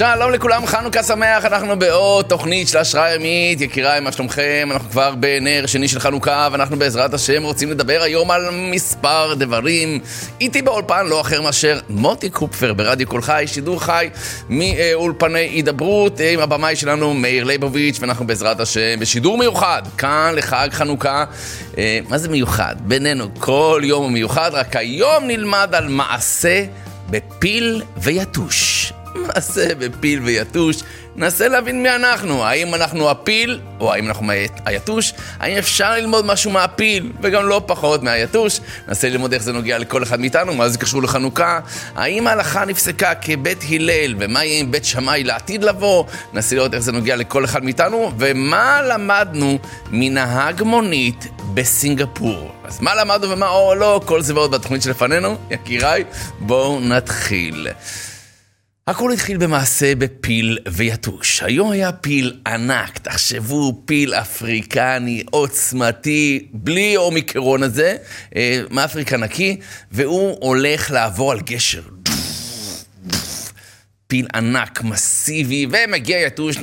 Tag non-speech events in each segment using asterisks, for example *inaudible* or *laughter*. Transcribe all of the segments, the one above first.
שלום לכולם, חנוכה שמח, אנחנו בעוד תוכנית של השראה ימית, יקיריי, מה שלומכם? אנחנו כבר בנר שני של חנוכה, ואנחנו בעזרת השם רוצים לדבר היום על מספר דברים. איתי באולפן לא אחר מאשר מוטי קופפר ברדיו קול חי, שידור חי מאולפני הידברות, עם הבמאי שלנו מאיר ליבוביץ', ואנחנו בעזרת השם בשידור מיוחד, כאן לחג חנוכה. אה, מה זה מיוחד? בינינו, כל יום הוא מיוחד, רק היום נלמד על מעשה בפיל ויתוש. מעשה בפיל ויתוש, ננסה להבין מי אנחנו, האם אנחנו הפיל, או האם אנחנו היתוש, האם אפשר ללמוד משהו מהפיל, וגם לא פחות מהיתוש, ננסה ללמוד איך זה נוגע לכל אחד מאיתנו, מה זה קשור לחנוכה, האם ההלכה נפסקה כבית הלל, ומה יהיה עם בית שמאי לעתיד לבוא, ננסה לראות איך זה נוגע לכל אחד מאיתנו, ומה למדנו מנהג מונית בסינגפור. אז מה למדנו ומה או לא, כל זה ועוד בתוכנית שלפנינו, יקיריי, בואו נתחיל. הכל התחיל במעשה בפיל ויתוש. היום היה פיל ענק, תחשבו, פיל אפריקני עוצמתי, בלי אומיקרון הזה, אה, מאפריקה נקי, והוא הולך לעבור על גשר. פיל ענק, מסיבי, ומגיע יתוש,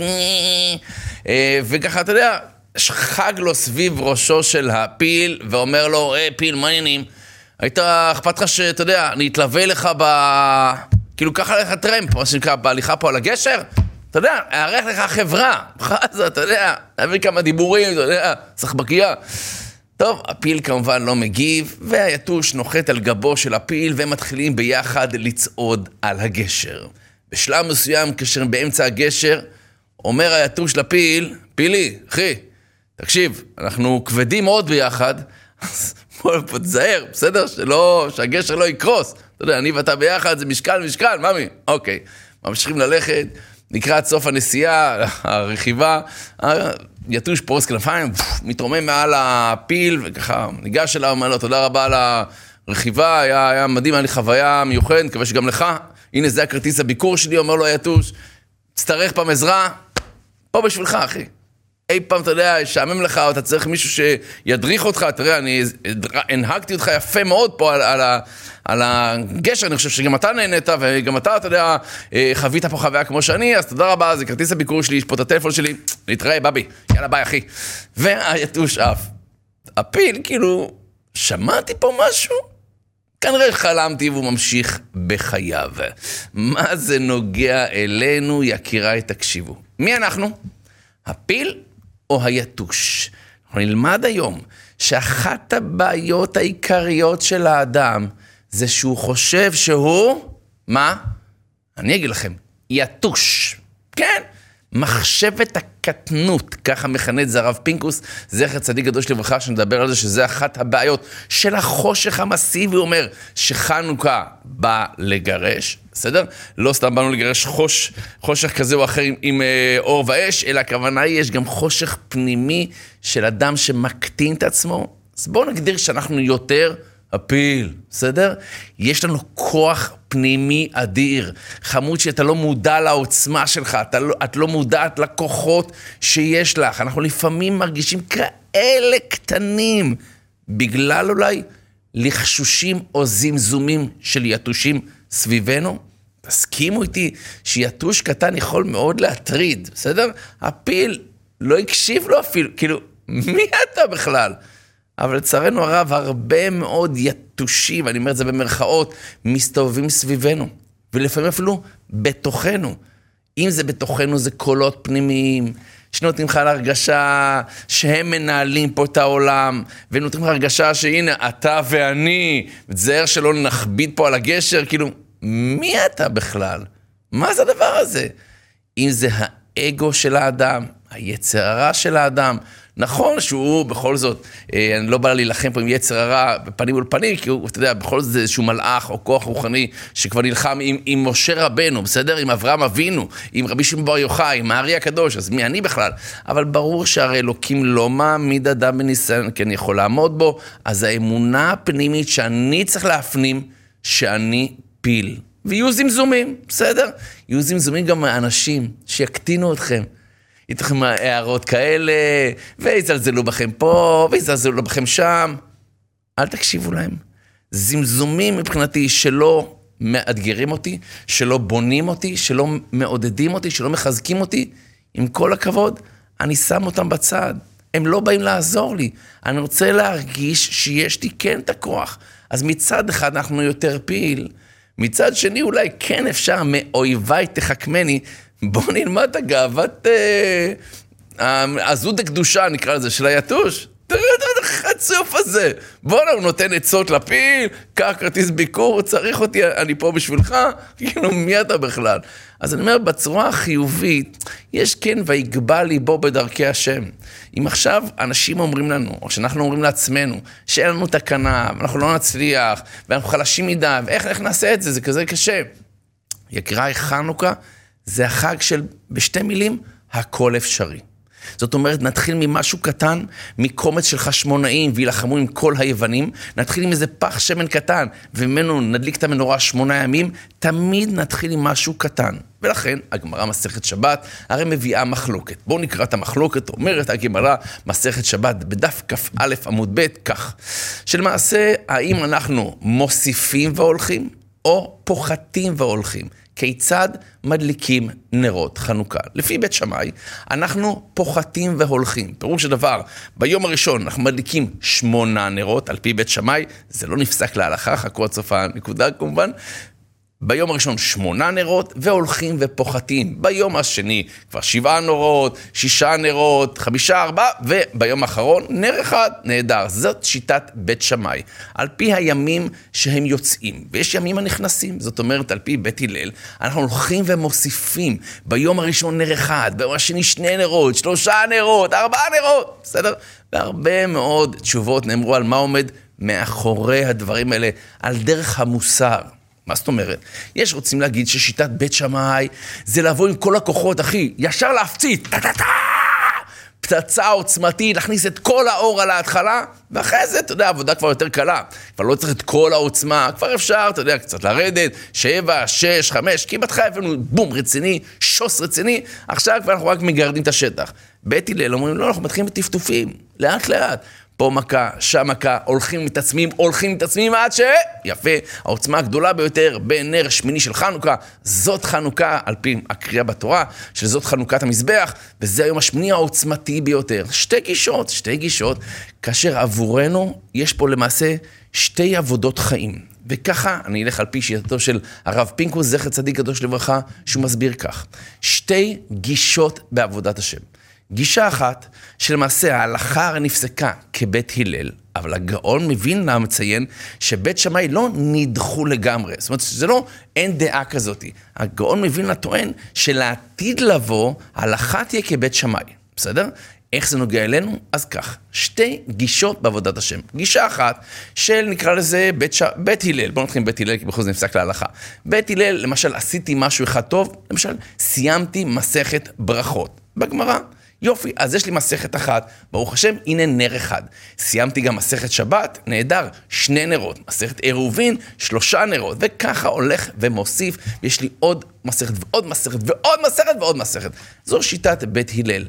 אה, וככה, אתה יודע, חג לו סביב ראשו של הפיל, ואומר לו, היי, פיל, מה העניינים? היית, אכפת לך שאתה יודע, אני אתלווה לך ב... כאילו, ככה לך טרמפ, מה שנקרא, בהליכה פה על הגשר. אתה יודע, אארח לך חברה. חזה, *laughs* אתה יודע, להביא כמה דיבורים, אתה יודע, סחבקייה. טוב, הפיל כמובן לא מגיב, והיתוש נוחת על גבו של הפיל, והם מתחילים ביחד לצעוד על הגשר. בשלב מסוים, כאשר באמצע הגשר, אומר היתוש לפיל, פילי, אחי, תקשיב, אנחנו כבדים מאוד ביחד, *laughs* אז תזהר, בסדר? שלא, שהגשר לא יקרוס. אתה יודע, אני ואתה ביחד, זה משקל, משקל, ממי. אוקיי. ממשיכים ללכת, לקראת סוף הנסיעה, הרכיבה, יתוש פרוס כנפיים, מתרומם מעל הפיל, וככה ניגש אליו, אומר לו, תודה רבה על הרכיבה, היה, היה מדהים, היה לי חוויה מיוחדת, מקווה שגם לך. הנה, זה הכרטיס הביקור שלי, אומר לו היתוש, תצטרך פעם עזרה, פה בשבילך, אחי. אי פעם, אתה יודע, ישעמם לך, או אתה צריך מישהו שידריך אותך, תראה, אני הנהגתי אותך יפה מאוד פה על, על, על הגשר, אני חושב שגם אתה נהנית, וגם אתה, אתה יודע, אה, חווית פה חוויה כמו שאני, אז תודה רבה, זה כרטיס הביקור שלי, יש פה את הטלפון שלי, להתראה, בבי, יאללה ביי, אחי. והיתוש עף. הפיל, כאילו, שמעתי פה משהו? כנראה חלמתי והוא ממשיך בחייו. מה זה נוגע אלינו, יקיריי, תקשיבו. מי אנחנו? הפיל או היתוש? אנחנו נלמד היום שאחת הבעיות העיקריות של האדם זה שהוא חושב שהוא, מה? אני אגיד לכם, יתוש. כן, מחשבת הקטנות, ככה מכנה את זה הרב פינקוס, זכר צדיק קדוש לברכה, שנדבר על זה שזה אחת הבעיות של החושך המסיבי, הוא אומר שחנוכה בא לגרש, בסדר? לא סתם באנו לגרש חוש, חושך כזה או אחר עם, עם אה, אור ואש, אלא הכוונה היא, יש גם חושך פנימי של אדם שמקטין את עצמו. אז בואו נגדיר שאנחנו יותר הפיל, בסדר? יש לנו כוח פנימי אדיר. חמוד שאתה לא מודע לעוצמה שלך, אתה לא, את לא מודעת לכוחות שיש לך. אנחנו לפעמים מרגישים כאלה קטנים, בגלל אולי לחשושים או זמזומים של יתושים סביבנו. תסכימו איתי שיתוש קטן יכול מאוד להטריד, בסדר? הפיל לא הקשיב לו אפילו, כאילו, מי אתה בכלל? אבל לצערנו הרב, הרבה מאוד יתושים, ואני אומר את זה במרכאות, מסתובבים סביבנו, ולפעמים אפילו בתוכנו. אם זה בתוכנו, זה קולות פנימיים, שנותנים לך להרגשה שהם מנהלים פה את העולם, ונותנים לך הרגשה שהנה, אתה ואני, תזהר שלא נכביד פה על הגשר, כאילו, מי אתה בכלל? מה זה הדבר הזה? אם זה האגו של האדם, היצר הרע של האדם, נכון שהוא בכל זאת, אה, אני לא בא להילחם פה עם יצר הרע בפנים מול פנים, כי הוא, אתה יודע, בכל זאת זה איזשהו מלאך או כוח רוחני שכבר נלחם עם, עם משה רבנו, בסדר? עם אברהם אבינו, עם רבי שמעון בר יוחאי, עם הארי הקדוש, אז מי אני בכלל? אבל ברור שהרי אלוקים לא מעמיד אדם בניסיון, כי אני יכול לעמוד בו, אז האמונה הפנימית שאני צריך להפנים, שאני פיל. ויהיו זמזומים, בסדר? יהיו זמזומים גם מהאנשים שיקטינו אתכם. ייתנו לכם הערות כאלה, ויזלזלו בכם פה, ויזלזלו בכם שם. אל תקשיבו להם. זמזומים מבחינתי שלא מאתגרים אותי, שלא בונים אותי, שלא מעודדים אותי, שלא מחזקים אותי, עם כל הכבוד, אני שם אותם בצד. הם לא באים לעזור לי. אני רוצה להרגיש שיש לי כן את הכוח. אז מצד אחד אנחנו יותר פעיל, מצד שני אולי כן אפשר מאויביי תחכמני, בוא נלמד את הגאוות, אה, הזוד הקדושה נקרא לזה, של היתוש. תראה את החצוף הזה. בואנה, הוא נותן עצות לפיל, קח כרטיס ביקור, צריך אותי, אני פה בשבילך, *laughs* כאילו, מי אתה בכלל? אז אני אומר, בצורה החיובית, יש כן ויגבה ליבו בדרכי השם. אם עכשיו אנשים אומרים לנו, או שאנחנו אומרים לעצמנו, שאין לנו תקנה, ואנחנו לא נצליח, ואנחנו חלשים מדי, ואיך נעשה את זה, זה כזה קשה. יקיריי, חנוכה זה החג של, בשתי מילים, הכל אפשרי. זאת אומרת, נתחיל ממשהו קטן, מקומץ של חשמונאים וילחמו עם כל היוונים, נתחיל עם איזה פח שמן קטן, וממנו נדליק את המנורה שמונה ימים, תמיד נתחיל עם משהו קטן. ולכן, הגמרא מסכת שבת, הרי מביאה מחלוקת. בואו נקרא את המחלוקת, אומרת הגמרא, מסכת שבת, בדף כ"א עמוד ב', כך, שלמעשה, האם אנחנו מוסיפים והולכים, או פוחתים והולכים? כיצד מדליקים נרות חנוכה. לפי בית שמאי, אנחנו פוחתים והולכים. פירוש הדבר, ביום הראשון אנחנו מדליקים שמונה נרות, על פי בית שמאי, זה לא נפסק להלכה, חכו עד סוף הנקודה כמובן. ביום הראשון שמונה נרות, והולכים ופוחתים. ביום השני כבר שבעה נרות, שישה נרות, חמישה, ארבעה, וביום האחרון נר אחד, נהדר. זאת שיטת בית שמאי. על פי הימים שהם יוצאים, ויש ימים הנכנסים. זאת אומרת, על פי בית הלל, אנחנו הולכים ומוסיפים. ביום הראשון נר אחד, ביום השני שני נרות, שלושה נרות, ארבעה נרות, בסדר? והרבה מאוד תשובות נאמרו על מה עומד מאחורי הדברים האלה, על דרך המוסר. מה זאת אומרת? יש רוצים להגיד ששיטת בית שמאי זה לבוא עם כל הכוחות, אחי, ישר להפציץ, טה-טה-טה! פצצה עוצמתית, להכניס את כל האור על ההתחלה, ואחרי זה, אתה יודע, עבודה כבר יותר קלה. כבר לא צריך את כל העוצמה, כבר אפשר, אתה יודע, קצת לרדת, שבע, שש, חמש, כי בהתחלה הבאנו בום רציני, שוס רציני, עכשיו כבר אנחנו רק מגרדים את השטח. בית הלל אומרים, לא, אנחנו מתחילים בטפטופים, לאט לאט. פה מכה, שם מכה, הולכים מתעצמים, הולכים מתעצמים עד ש... יפה, העוצמה הגדולה ביותר בנר שמיני של חנוכה, זאת חנוכה, על פי הקריאה בתורה, שזאת חנוכת המזבח, וזה היום השמיני העוצמתי ביותר. שתי גישות, שתי גישות, כאשר עבורנו יש פה למעשה שתי עבודות חיים. וככה, אני אלך על פי שיטתו של הרב פינקוס, זכר צדיק קדוש לברכה, שהוא מסביר כך. שתי גישות בעבודת השם. גישה אחת, שלמעשה ההלכה הרי נפסקה כבית הלל, אבל הגאון מווילנה מציין שבית שמאי לא נדחו לגמרי. זאת אומרת, זה לא אין דעה כזאת. הגאון מווילנה טוען שלעתיד לבוא, ההלכה תהיה כבית שמאי, בסדר? איך זה נוגע אלינו? אז כך, שתי גישות בעבודת השם. גישה אחת של נקרא לזה בית, ש... בית הלל, בואו נתחיל עם בית הלל כי בכל זאת נפסק להלכה. בית הלל, למשל, עשיתי משהו אחד טוב, למשל, סיימתי מסכת ברכות. בגמרא. יופי, אז יש לי מסכת אחת, ברוך השם, הנה נר אחד. סיימתי גם מסכת שבת, נהדר, שני נרות. מסכת עירובין, שלושה נרות. וככה הולך ומוסיף, ויש לי עוד מסכת ועוד מסכת ועוד מסכת ועוד מסכת. זו שיטת בית הלל.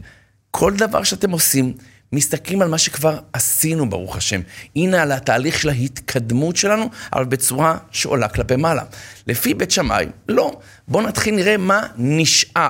כל דבר שאתם עושים, מסתכלים על מה שכבר עשינו, ברוך השם. הנה על התהליך של ההתקדמות שלנו, אבל בצורה שעולה כלפי מעלה. לפי בית שמאי, לא. בואו נתחיל נראה מה נשאר.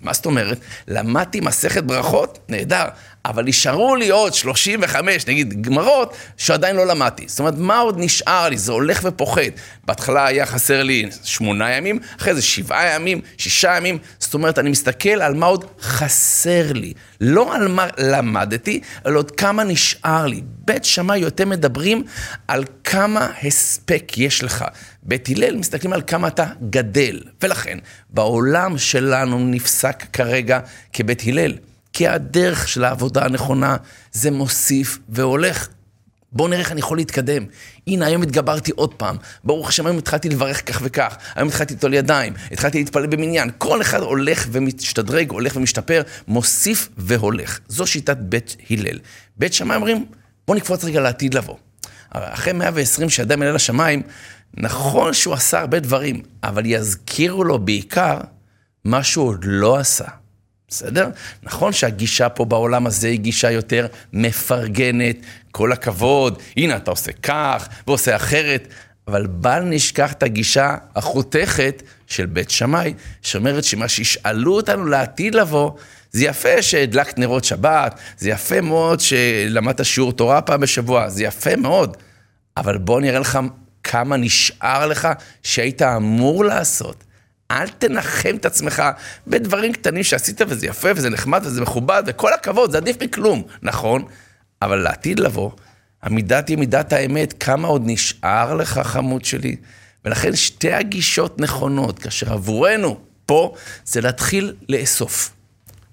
מה זאת אומרת? למדתי מסכת ברכות? נהדר. אבל נשארו לי עוד 35, נגיד, גמרות, שעדיין לא למדתי. זאת אומרת, מה עוד נשאר לי? זה הולך ופוחת. בהתחלה היה חסר לי שמונה ימים, אחרי זה שבעה ימים, שישה ימים. זאת אומרת, אני מסתכל על מה עוד חסר לי. לא על מה למדתי, אלא עוד כמה נשאר לי. בית שמאי יותר מדברים על כמה הספק יש לך. בית הלל מסתכלים על כמה אתה גדל. ולכן, בעולם שלנו נפסק כרגע כבית הלל. כי הדרך של העבודה הנכונה זה מוסיף והולך. בואו נראה איך אני יכול להתקדם. הנה, היום התגברתי עוד פעם. ברוך השם, היום התחלתי לברך כך וכך. היום התחלתי ליטול ידיים, התחלתי להתפלל במניין. כל אחד הולך ומשתדרג, הולך ומשתפר, מוסיף והולך. זו שיטת בית הלל. בית שמאי אומרים, בואו נקפוץ רגע לעתיד לבוא. אחרי 120 שאדם יעלה לשמיים, נכון שהוא עשה הרבה דברים, אבל יזכירו לו בעיקר מה שהוא עוד לא עשה. בסדר? נכון שהגישה פה בעולם הזה היא גישה יותר מפרגנת, כל הכבוד, הנה אתה עושה כך ועושה אחרת, אבל בל נשכח את הגישה החותכת של בית שמאי, שאומרת שמה שישאלו אותנו לעתיד לבוא, זה יפה שהדלקת נרות שבת, זה יפה מאוד שלמדת שיעור תורה פעם בשבוע, זה יפה מאוד, אבל בוא נראה לך כמה נשאר לך שהיית אמור לעשות. אל תנחם את עצמך בדברים קטנים שעשית וזה יפה וזה נחמד וזה מכובד וכל הכבוד, זה עדיף מכלום, נכון? אבל לעתיד לבוא, המידה תהיה מידת האמת, כמה עוד נשאר לך חמוד שלי? ולכן שתי הגישות נכונות, כאשר עבורנו פה זה להתחיל לאסוף.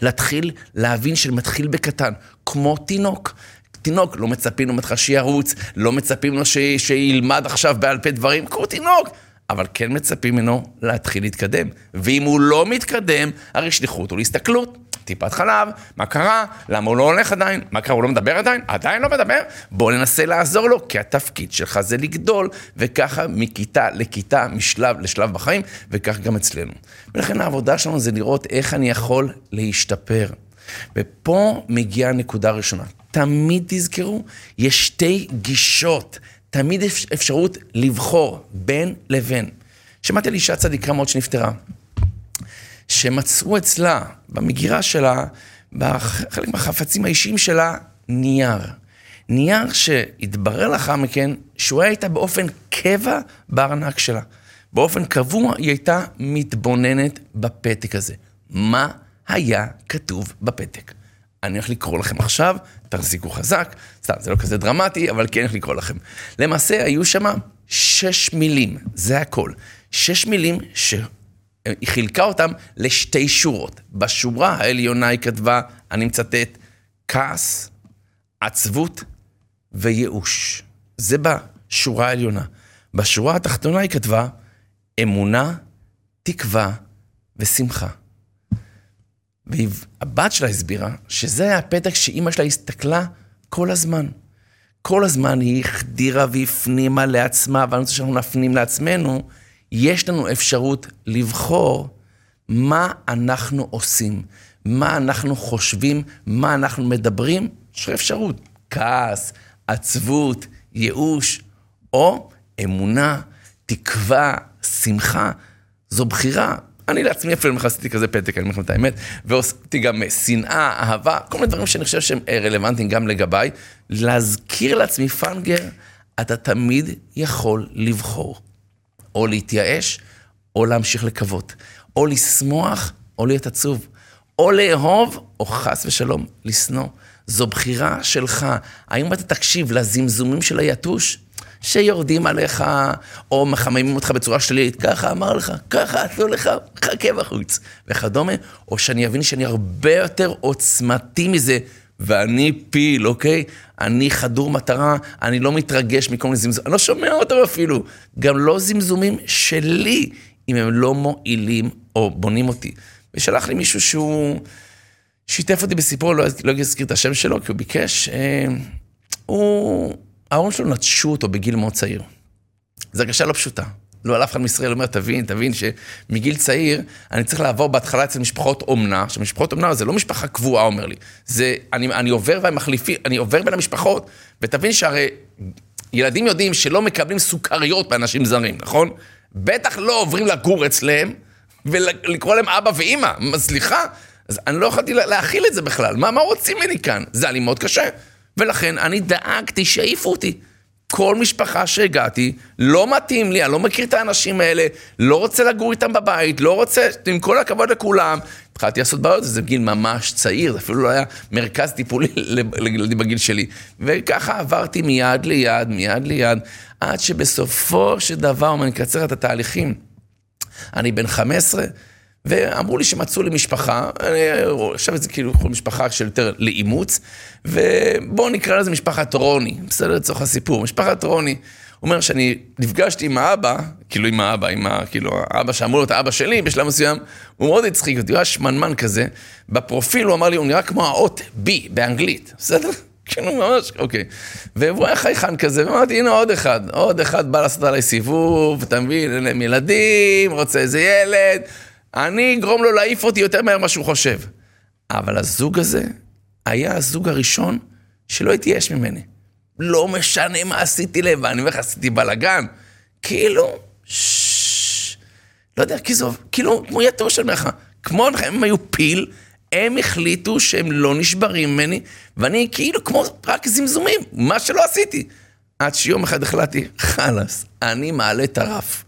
להתחיל להבין שמתחיל בקטן, כמו תינוק. תינוק, לא מצפים ממך שירוץ, לא מצפים לו ש... שילמד עכשיו בעל פה דברים, כמו תינוק. אבל כן מצפים ממנו להתחיל להתקדם. ואם הוא לא מתקדם, הרי שליחו אותו להסתכלות. טיפת חלב, מה קרה? למה הוא לא הולך עדיין? מה קרה? הוא לא מדבר עדיין? עדיין לא מדבר? בוא ננסה לעזור לו, כי התפקיד שלך זה לגדול, וככה מכיתה לכיתה, משלב לשלב בחיים, וכך גם אצלנו. ולכן העבודה שלנו זה לראות איך אני יכול להשתפר. ופה מגיעה הנקודה הראשונה. תמיד תזכרו, יש שתי גישות, תמיד אפשרות לבחור בין לבין. שמעתי על אישה צדיקה מאוד שנפטרה. שמצאו אצלה, במגירה שלה, בחלק מהחפצים האישיים שלה, נייר. נייר שהתברר לאחר מכן שהוא היה איתה באופן קבע בארנק שלה. באופן קבוע היא הייתה מתבוננת בפתק הזה. מה היה כתוב בפתק? אני הולך לקרוא לכם עכשיו, תחזיקו חזק, סתם, זה לא כזה דרמטי, אבל כן הולך לקרוא לכם. למעשה היו שם שש מילים, זה הכל. שש מילים ש... היא חילקה אותם לשתי שורות. בשורה העליונה היא כתבה, אני מצטט, כעס, עצבות וייאוש. זה בשורה העליונה. בשורה התחתונה היא כתבה, אמונה, תקווה ושמחה. והבת שלה הסבירה שזה היה הפתק שאימא שלה הסתכלה כל הזמן. כל הזמן היא החדירה והפנימה לעצמה, ואני רוצה שאנחנו נפנים לעצמנו, יש לנו אפשרות לבחור מה אנחנו עושים, מה אנחנו חושבים, מה אנחנו מדברים, יש אפשרות. כעס, עצבות, ייאוש, או אמונה, תקווה, שמחה. זו בחירה. אני לעצמי אפילו עשיתי כזה פתק, אני אומר לכם את האמת, ועשיתי גם שנאה, אהבה, כל מיני דברים שאני חושב שהם רלוונטיים גם לגביי. להזכיר לעצמי, פאנגר, אתה תמיד יכול לבחור. או להתייאש, או להמשיך לקוות. או לשמוח, או להיות עצוב. או לאהוב, או חס ושלום, לשנוא. זו בחירה שלך. האם אתה תקשיב לזמזומים של היתוש? שיורדים עליך, או מחממים אותך בצורה שלילית, ככה אמר לך, ככה עשו לך, חכה בחוץ, וכדומה, או שאני אבין שאני הרבה יותר עוצמתי מזה, ואני פיל, אוקיי? אני חדור מטרה, אני לא מתרגש מכל מיני זמזומים, אני לא שומע אותם אפילו. גם לא זמזומים שלי, אם הם לא מועילים או בונים אותי. ושלח לי מישהו שהוא שיתף אותי בסיפור, לא, לא אזכיר את השם שלו, כי הוא ביקש, אה, הוא, ההורים שלו נטשו אותו בגיל מאוד צעיר. זו הרגשה לא פשוטה. לא אף אחד מישראל אומר, תבין, תבין שמגיל צעיר, אני צריך לעבור בהתחלה אצל משפחות אומנה, עכשיו משפחות אומנה זה לא משפחה קבועה, אומר לי. זה, אני, אני עובר והם מחליפים, אני עובר בין המשפחות, ותבין שהרי ילדים יודעים שלא מקבלים סוכריות באנשים זרים, נכון? בטח לא עוברים לגור אצלם ולקרוא להם אבא ואימא, סליחה? אז אני לא יכולתי להכיל את זה בכלל, מה, מה רוצים ממני כאן? זה היה לי מאוד קשה. ולכן אני דאגתי שיעיפו אותי. כל משפחה שהגעתי, לא מתאים לי, אני לא מכיר את האנשים האלה, לא רוצה לגור איתם בבית, לא רוצה, עם כל הכבוד לכולם. התחלתי לעשות בעיות, זה גיל ממש צעיר, זה אפילו לא היה מרכז טיפולי *laughs* לילדים בגיל שלי. וככה עברתי מיד ליד, מיד ליד, עד שבסופו של דבר, אם אני אקצר את התהליכים, אני בן 15, ואמרו לי שמצאו לי משפחה, עכשיו זה כאילו משפחה של יותר לאימוץ, ובואו נקרא לזה משפחת רוני, בסדר לצורך הסיפור, משפחת רוני. הוא אומר שאני נפגשתי עם האבא, כאילו עם האבא, עם ה... כאילו האבא שאמור להיות האבא שלי בשלב מסוים, הוא מאוד הצחיק אותי, הוא היה שמנמן כזה, בפרופיל הוא אמר לי, הוא נראה כמו האות B באנגלית, בסדר? *laughs* כאילו ממש, אוקיי. והוא היה חייכן כזה, ואמרתי, הנה עוד אחד, עוד אחד בא לעשות עליי סיבוב, אתה מבין, אין להם ילדים, רוצה איזה ילד, אני אגרום לו להעיף אותי יותר מהר ממה שהוא חושב. אבל הזוג הזה היה הזוג הראשון שלא התייאש ממני. לא משנה מה עשיתי לבד, אני אומר לך, עשיתי בלאגן. כאילו, לא יודע, כאילו, כמו יתוש, אני אומר לך, כמו הם היו פיל, הם החליטו שהם לא נשברים ממני, ואני כאילו כמו רק זמזומים, מה שלא עשיתי. עד שיום אחד החלטתי, חלאס, אני מעלה את הרף.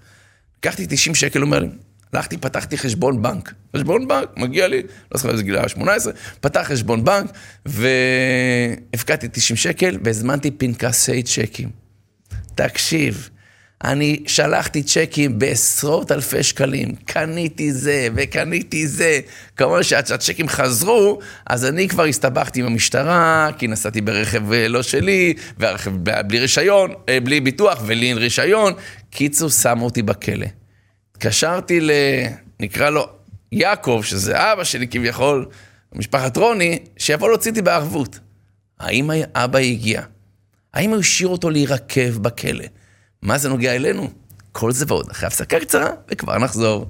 לקחתי 90 שקל, אומר לי, הלכתי, פתחתי חשבון בנק. חשבון בנק, מגיע לי, לא זוכר איזה גילה 18, פתח חשבון בנק, והפקדתי 90 שקל, והזמנתי פנקסי צ'קים. תקשיב, אני שלחתי צ'קים בעשרות אלפי שקלים, קניתי זה וקניתי זה. כמובן שהצ'קים חזרו, אז אני כבר הסתבכתי עם המשטרה, כי נסעתי ברכב אה, לא שלי, והרכב בלי רישיון, אה, בלי ביטוח ולי אין רישיון. קיצור, שמו אותי בכלא. התקשרתי ל... נקרא לו יעקב, שזה אבא שלי כביכול, משפחת רוני, שיבוא להוציא אותי בערבות. האם אבא הגיע? האם הוא השאיר אותו להירקב בכלא? מה זה נוגע אלינו? כל זה ועוד אחרי הפסקה קצרה, וכבר נחזור.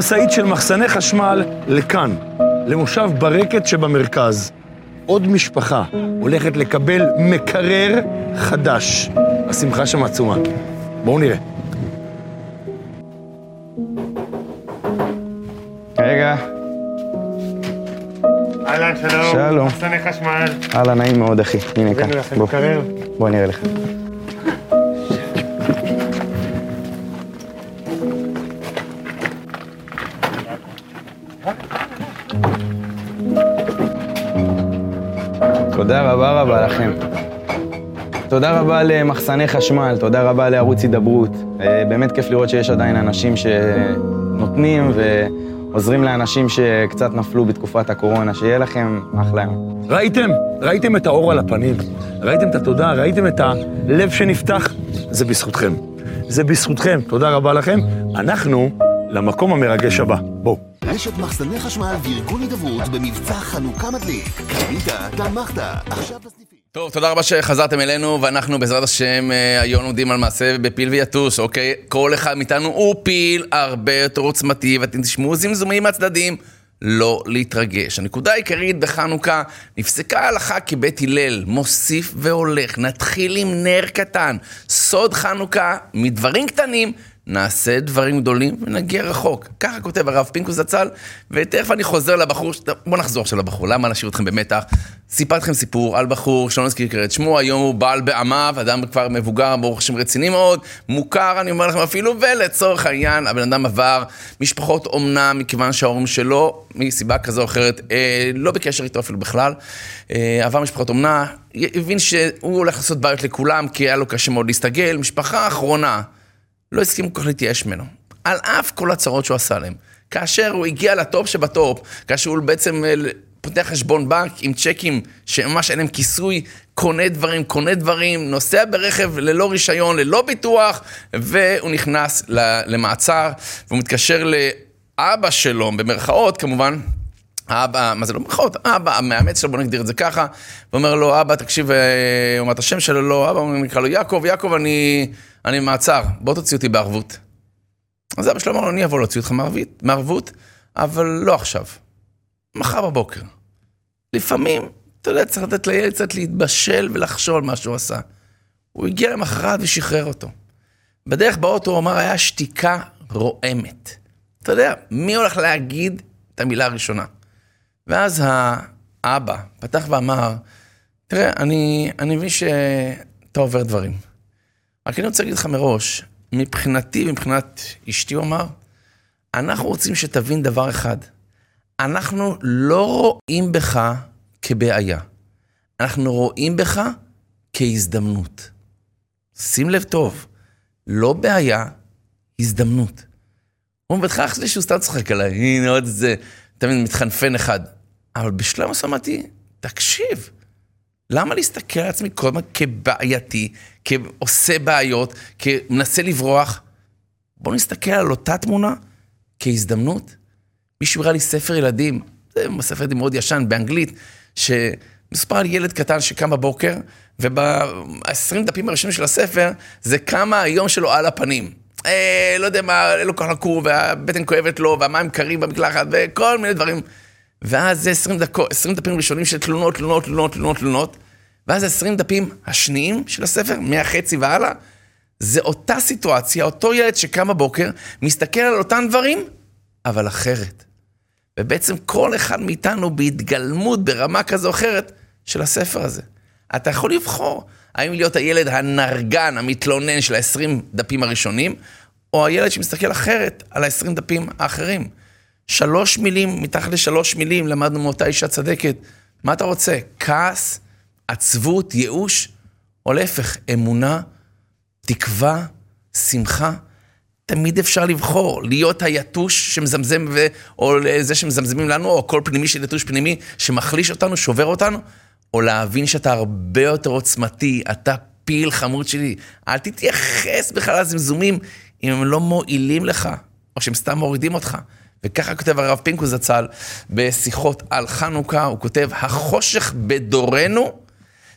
המשאית של מחסני חשמל לכאן, למושב ברקת שבמרכז. עוד משפחה הולכת לקבל מקרר חדש. השמחה שם עצומה. בואו נראה. רגע, אהלן, שלום. שלום. מחסני חשמל. הלאה, נעים מאוד, אחי. הנה כאן. בוא. בוא נראה לך. לכם. תודה רבה למחסני חשמל, תודה רבה לערוץ הידברות. אה, באמת כיף לראות שיש עדיין אנשים שנותנים ועוזרים לאנשים שקצת נפלו בתקופת הקורונה. שיהיה לכם אחלה יום. ראיתם? ראיתם את האור על הפנים? ראיתם את התודה? ראיתם את הלב שנפתח? זה בזכותכם. זה בזכותכם. תודה רבה לכם. אנחנו למקום המרגש הבא. בואו. רשת מחסני חשמל וארגון הידברות במבצע חנוכה מדליק. קנית, תמכת, עכשיו. טוב, תודה רבה שחזרתם אלינו, ואנחנו בעזרת השם אה, היום לומדים על מעשה בפיל ויתוש, אוקיי? כל אחד מאיתנו הוא פיל הרבה יותר עוצמתי, ואתם תשמעו זמזומים מהצדדים. לא להתרגש. הנקודה העיקרית בחנוכה, נפסקה ההלכה כבית הלל, מוסיף והולך. נתחיל עם נר קטן. סוד חנוכה, מדברים קטנים, נעשה דברים גדולים ונגיע רחוק. ככה כותב הרב פינקוס זצ"ל, ותכף אני חוזר לבחור, ש- בואו נחזור עכשיו לבחור, למה להשאיר אתכם במתח? סיפרתי לכם סיפור על בחור שלא נזכיר כרגע את שמו, היום הוא בעל בעמיו, אדם כבר מבוגר, ברוך השם רציני מאוד, מוכר, אני אומר לכם אפילו, ולצורך העניין, הבן אדם עבר משפחות אומנה, מכיוון שההורים שלו, מסיבה כזו או אחרת, אה, לא בקשר איתו אפילו בכלל, אה, עבר משפחות אומנה, הבין שהוא הולך לעשות בעיות לכולם, כי היה לו קשה מאוד להסתגל, משפחה אחרונה. לא הסכימו כל כך להתייאש ממנו. על אף כל הצרות שהוא עשה להם. כאשר הוא הגיע לטופ שבטופ, כאשר הוא בעצם אה, פותח חשבון בנק עם צ'קים שממש אין להם כיסוי, קונה דברים, קונה דברים, נוסע ברכב ללא רישיון, ללא ביטוח, והוא נכנס למעצר, והוא מתקשר לאבא שלו, במרכאות כמובן, האבא, מה זה לא במרכאות? האבא, המאמץ שלו, בוא נגדיר את זה ככה, ואומר לו, אבא, תקשיב, אה, הוא אומר את השם שלו, לא, אבא, הוא נקרא לו יעקב, יעקב, אני, אני במעצר, בוא תוציא אותי בערבות. אז אבא שלו אמר לו, אני אבוא להוציא אותך מערבית, מערבות, אבל לא עכשיו, מחר בבוקר. לפעמים, אתה יודע, צריך לתת לילד קצת להתבשל ולחשוב על מה שהוא עשה. הוא הגיע למחרת ושחרר אותו. בדרך באוטו הוא אמר, היה שתיקה רועמת. אתה יודע, מי הולך להגיד את המילה הראשונה? ואז האבא פתח ואמר, תראה, אני, אני מבין שאתה עובר דברים. רק אני רוצה להגיד לך מראש, מבחינתי ומבחינת אשתי, הוא אמר, אנחנו רוצים שתבין דבר אחד. אנחנו לא רואים בך כבעיה. אנחנו רואים בך כהזדמנות. שים לב טוב, לא בעיה, הזדמנות. הוא בהתחלה חשבתי שהוא סתם צוחק עליי, הנה עוד איזה, תמיד מתחנפן אחד. אבל בשלב מסוים אמרתי, תקשיב, למה להסתכל על עצמי כל הזמן כבעייתי, כעושה בעיות, כמנסה לברוח? בואו נסתכל על אותה תמונה כהזדמנות. מישהו הראה לי ספר ילדים, זה ספר ילדים מאוד ישן, באנגלית, שמסופר על ילד קטן שקם בבוקר, וב-20 דפים הראשונים של הספר, זה כמה היום שלו על הפנים. אה, לא יודע מה, אין לו כוח לקום, והבטן כואבת לו, והמים קרים במקלחת, וכל מיני דברים. ואז זה 20, דקו, 20 דפים ראשונים של תלונות, תלונות, תלונות, תלונות, תלונות, ואז 20 דפים השניים של הספר, מהחצי והלאה, זה אותה סיטואציה, אותו ילד שקם בבוקר, מסתכל על אותם דברים, אבל אחרת. ובעצם כל אחד מאיתנו בהתגלמות ברמה כזו או אחרת של הספר הזה. אתה יכול לבחור האם להיות הילד הנרגן, המתלונן של ה-20 דפים הראשונים, או הילד שמסתכל אחרת על ה-20 דפים האחרים. שלוש מילים, מתחת לשלוש מילים, למדנו מאותה אישה צדקת. מה אתה רוצה? כעס, עצבות, ייאוש, או להפך, אמונה, תקווה, שמחה. תמיד אפשר לבחור, להיות היתוש שמזמזם, ו... או זה שמזמזמים לנו, או כל פנימי של יתוש פנימי שמחליש אותנו, שובר אותנו, או להבין שאתה הרבה יותר עוצמתי, אתה פיל חמוד שלי. אל תתייחס בכלל לזמזומים אם הם לא מועילים לך, או שהם סתם מורידים אותך. וככה כותב הרב פינקוס זצ"ל בשיחות על חנוכה, הוא כותב, החושך בדורנו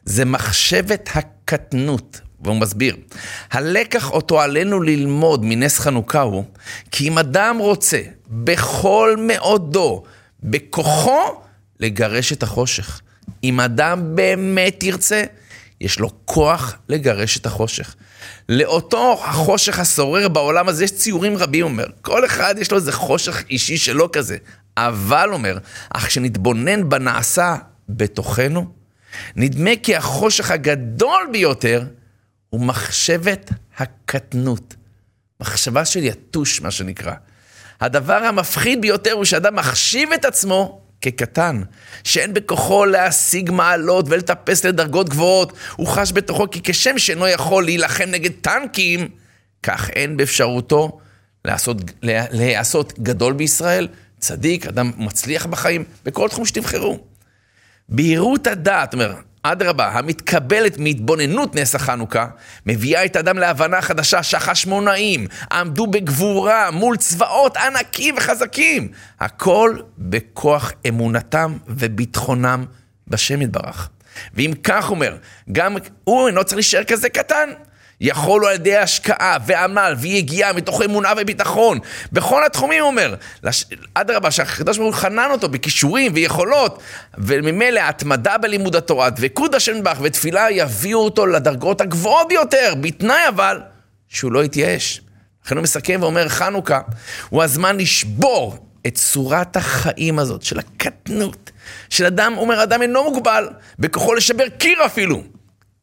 זה מחשבת הקטנות. והוא מסביר, הלקח אותו עלינו ללמוד מנס חנוכה הוא, כי אם אדם רוצה בכל מאודו, בכוחו, לגרש את החושך. אם אדם באמת ירצה, יש לו כוח לגרש את החושך. לאותו החושך השורר בעולם הזה יש ציורים רבים, אומר. כל אחד יש לו איזה חושך אישי שלו כזה. אבל, אומר, אך כשנתבונן בנעשה בתוכנו, נדמה כי החושך הגדול ביותר הוא מחשבת הקטנות. מחשבה של יתוש, מה שנקרא. הדבר המפחיד ביותר הוא שאדם מחשיב את עצמו כקטן, שאין בכוחו להשיג מעלות ולטפס לדרגות גבוהות. הוא חש בתוכו כי כשם שאינו יכול להילחם נגד טנקים, כך אין באפשרותו לעשות, להיעשות גדול בישראל, צדיק, אדם מצליח בחיים, בכל תחום שתבחרו. בהירות הדעת, אומר, אדרבה, המתקבלת מהתבוננות נס החנוכה, מביאה את האדם להבנה חדשה שהחשמונאים עמדו בגבורה מול צבאות ענקים וחזקים. הכל בכוח אמונתם וביטחונם בשם יתברך. ואם כך אומר, גם הוא אינו צריך להישאר כזה קטן. יכול על ידי השקעה ועמל ויגיעה מתוך אמונה וביטחון. בכל התחומים הוא אומר. אדרבה, שהקדוש ברוך הוא חנן אותו בכישורים ויכולות, וממילא התמדה בלימוד התורה, דבקות השם בך ותפילה יביאו אותו לדרגות הגבוהות ביותר, בתנאי אבל שהוא לא יתייאש. לכן הוא מסכם ואומר, חנוכה הוא הזמן לשבור את צורת החיים הזאת של הקטנות, של אדם, אומר, אדם אינו מוגבל, בכוחו לשבר קיר אפילו.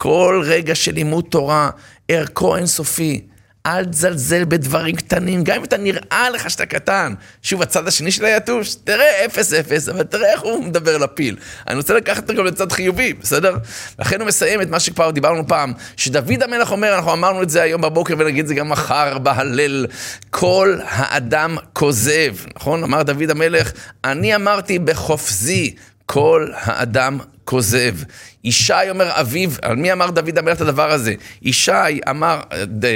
כל רגע של לימוד תורה, ערכו אינסופי. אל תזלזל בדברים קטנים, גם אם אתה נראה לך שאתה קטן. שוב, הצד השני של היתוש, תראה אפס אפס, אבל תראה איך הוא מדבר לפיל. אני רוצה לקחת אותו גם לצד חיובי, בסדר? לכן הוא מסיים את מה שכבר דיברנו פעם, שדוד המלך אומר, אנחנו אמרנו את זה היום בבוקר ונגיד את זה גם מחר בהלל, כל האדם כוזב, נכון? אמר דוד המלך, אני אמרתי בחופזי, כל האדם כוזב. ישי אומר אביו, על מי אמר דוד המלך את הדבר הזה? ישי אמר,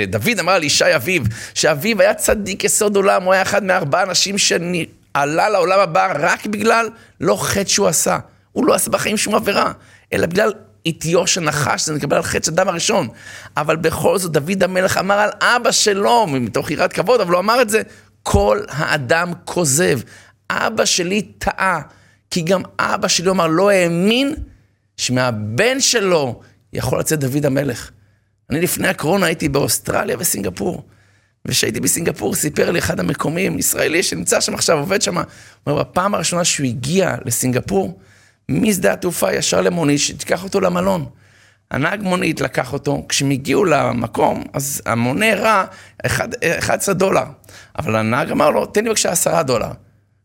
דוד אמר על ישי אביו, שאביו היה צדיק יסוד עולם, הוא היה אחד מארבעה אנשים שעלה לעולם הבא רק בגלל לא חטא שהוא עשה. הוא לא עשה בחיים שום עבירה, אלא בגלל איטיו של נחש, זה נקבל על חטא של אדם הראשון. אבל בכל זאת, דוד המלך אמר על אבא שלו, מתוך יראת כבוד, אבל הוא אמר את זה, כל האדם כוזב. אבא שלי טעה, כי גם אבא שלי אמר, לא האמין שמהבן שלו יכול לצאת דוד המלך. אני לפני הקורונה הייתי באוסטרליה וסינגפור. וכשהייתי בסינגפור סיפר לי אחד המקומיים, ישראלי שנמצא שם עכשיו, עובד שם, אומר, בפעם הראשונה שהוא הגיע לסינגפור, משדה התעופה ישר למונית שתיקח אותו למלון. הנהג מונית לקח אותו, כשהם הגיעו למקום, אז המונה הראה 11 דולר. אבל הנהג אמר לו, תן לי בבקשה 10 דולר.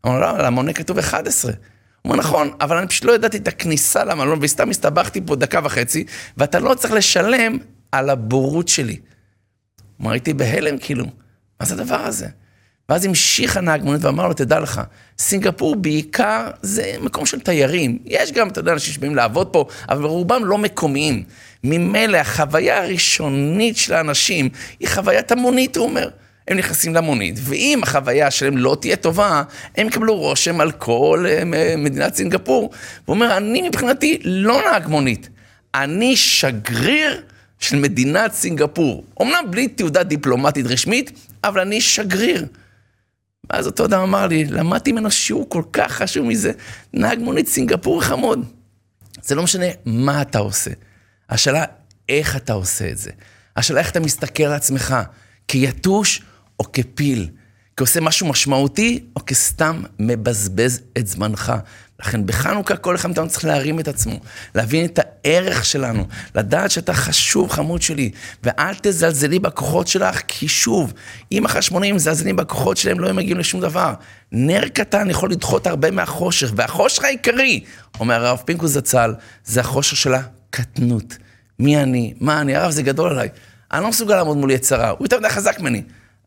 אמר לו, לא, על המונה כתוב 11. הוא אומר, נכון, אבל אני פשוט לא ידעתי את הכניסה למלון, וסתם הסתבכתי פה דקה וחצי, ואתה לא צריך לשלם על הבורות שלי. כלומר, הייתי בהלם, כאילו, מה זה הדבר הזה? ואז המשיך הנהג מונית ואמר לו, תדע לך, סינגפור בעיקר זה מקום של תיירים. יש גם, אתה יודע, אנשים שבאים לעבוד פה, אבל רובם לא מקומיים. ממילא החוויה הראשונית של האנשים היא חוויית המונית, הוא אומר. הם נכנסים למונית, ואם החוויה שלהם לא תהיה טובה, הם יקבלו רושם על כל אה, מדינת סינגפור. הוא אומר, אני מבחינתי לא נהג מונית, אני שגריר של מדינת סינגפור. אמנם בלי תעודה דיפלומטית רשמית, אבל אני שגריר. ואז אותו אדם אמר לי, למדתי ממנו שיעור כל כך חשוב מזה, נהג מונית סינגפור חמוד. זה לא משנה מה אתה עושה, השאלה איך אתה עושה את זה. השאלה איך אתה מסתכל על עצמך, כיתוש או כפיל, כעושה משהו משמעותי, או כסתם מבזבז את זמנך. לכן בחנוכה כל אחד מאיתנו צריך להרים את עצמו, להבין את הערך שלנו, לדעת שאתה חשוב, חמוד שלי, ואל תזלזלי בכוחות שלך, כי שוב, אם החשמונאים מזלזלים בכוחות שלהם, לא הם מגיעים לשום דבר. נר קטן יכול לדחות הרבה מהחושך, והחושך העיקרי, אומר הרב פינקוס זצ"ל, זה החושך של הקטנות. מי אני? מה אני? הרב, זה גדול עליי. אני לא מסוגל לעמוד מול יצרה, הוא יותר מדי חזק ממני.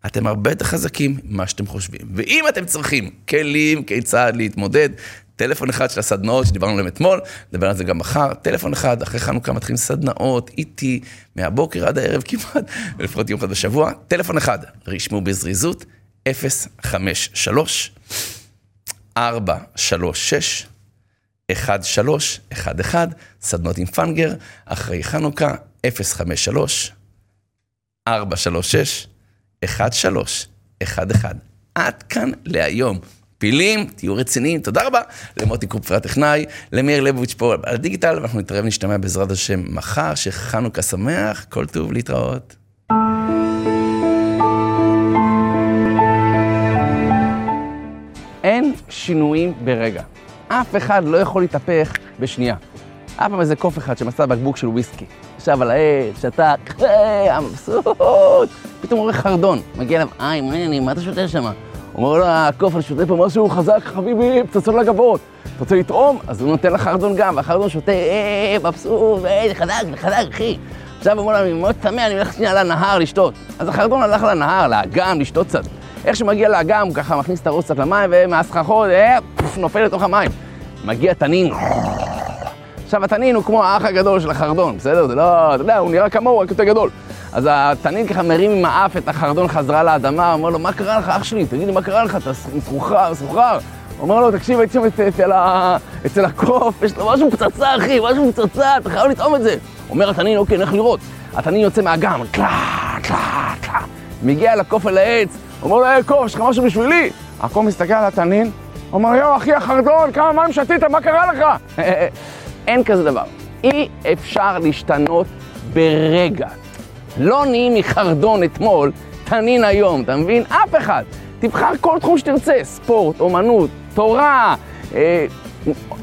אתם הרבה יותר חזקים ממה שאתם חושבים. ואם אתם צריכים כלים כיצד להתמודד, טלפון אחד של הסדנאות שדיברנו עליהם אתמול, נדבר על זה גם מחר, טלפון אחד, אחרי חנוכה מתחילים סדנאות, איתי, מהבוקר עד הערב כמעט, *laughs* ולפחות יום אחד בשבוע, טלפון אחד, רשמו בזריזות, 053 436 1311, סדנות עם פנגר, אחרי חנוכה, 053 436 1311. עד כאן להיום. פילים, תהיו רציניים, תודה רבה למוטי קופר הטכנאי, למאיר ליבוביץ' פה על הדיגיטל, ואנחנו נתראה ונשתמע בעזרת השם מחר, שחנוכה שמח, כל טוב להתראות. אין שינויים ברגע. אף אחד לא יכול להתהפך בשנייה. היה פעם איזה קוף אחד שמצא בקבוק של וויסקי. ישב על העץ, שתה, היה מבסוט. פתאום הוא רואה חרדון, מגיע אליו, היי, העניינים, מה אתה שותה שם? הוא אומר לו, הקוף, אני שותה פה משהו חזק, חביבי, פצצות לגבות. אתה רוצה לטעום? אז הוא נותן לחרדון גם, והחרדון שותה, אה, מבסוט, אה, זה חזק, זה חזק, אחי. עכשיו הוא אומר לו, אני מאוד צמא, אני הולך שנייה לנהר לשתות. אז החרדון הלך לנהר, לאגם, לשתות קצת. איך שהוא מגיע לאגם, הוא ככה מכניס את הראש קצת למים, ומהסככות, אה, נופל לתוך המים. מגיע תנין, עכשיו, התנין הוא כמו האח הגדול של החרדון, בסדר? זה לא, אתה יודע, הוא נראה כמוהו, רק יותר גדול. אז התנין ככה מרים עם האף את החרדון חזרה לאדמה, אומר לו, מה קרה לך, אח שלי? תגיד לי, מה קרה לך? אתה מסוחרר, מסוחרר. אומר לו, תקשיב, הייתי שם אצל. אצל הקוף, יש לו משהו פצצה, אחי, משהו פצצה, אתה חייב לטעום את זה. אומר התנין, אוקיי, נלך לראות. התנין יוצא מהאגם, קלה, קלה, קלה. מגיע לקוף אל העץ, אומר לו, היי, קוף, יש לך משהו בשבילי? הקוף מסתכל על התנין, אומר, יואו, אחי החרדון, כמה מים שתית, מה קרה לך? *laughs* אין כזה דבר. אי אפשר להשתנות ברגע. לא נהיים מחרדון אתמול, תנין היום, אתה מבין? אף אחד. תבחר כל תחום שתרצה, ספורט, אומנות, תורה, אה,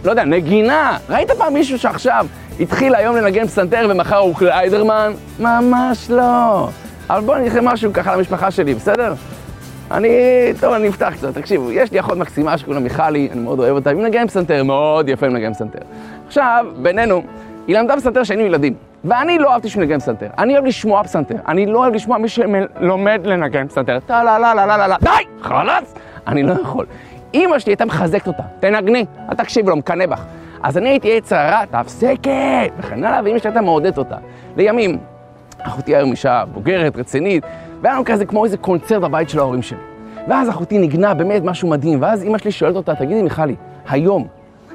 לא יודע, נגינה. ראית פעם מישהו שעכשיו התחיל היום לנגן פסנתר ומחר הוא קליידרמן? ממש לא. אבל בואו אגיד לכם משהו ככה למשפחה שלי, בסדר? אני, טוב, אני אפתח קצת, תקשיבו, יש לי אחות מקסימה שקוראים מיכלי, אני מאוד אוהב אותה, היא מנגנת פסנתר, מאוד יפה מנגנת פסנתר. עכשיו, בינינו, היא למדה פסנתר כשהיינו ילדים, ואני לא אהבתי שהוא מנגן פסנתר, אני אוהב לשמוע פסנתר, אני לא אוהב לשמוע מי שלומד לנגן פסנתר, טה לה לה לה לה לה לה, די, חלאס, אני לא יכול. אמא שלי הייתה מחזקת אותה, תנגני, אל תקשיבי לו, מקנא בך. אז אני הייתי עץ הרע, תפסקת, וכן הלאה, ואמא שלי הייתה מעודדת אותה. לימים, אחותי היום אישה בוגרת, רצינית, והיה לנו כזה כמו איזה קונצרט בבית של ההורים שלי. ואז אחותי נגנה באמת משהו מדהים, ואז אמא שלי שואלת אותה, תגידי מיכלי, היום,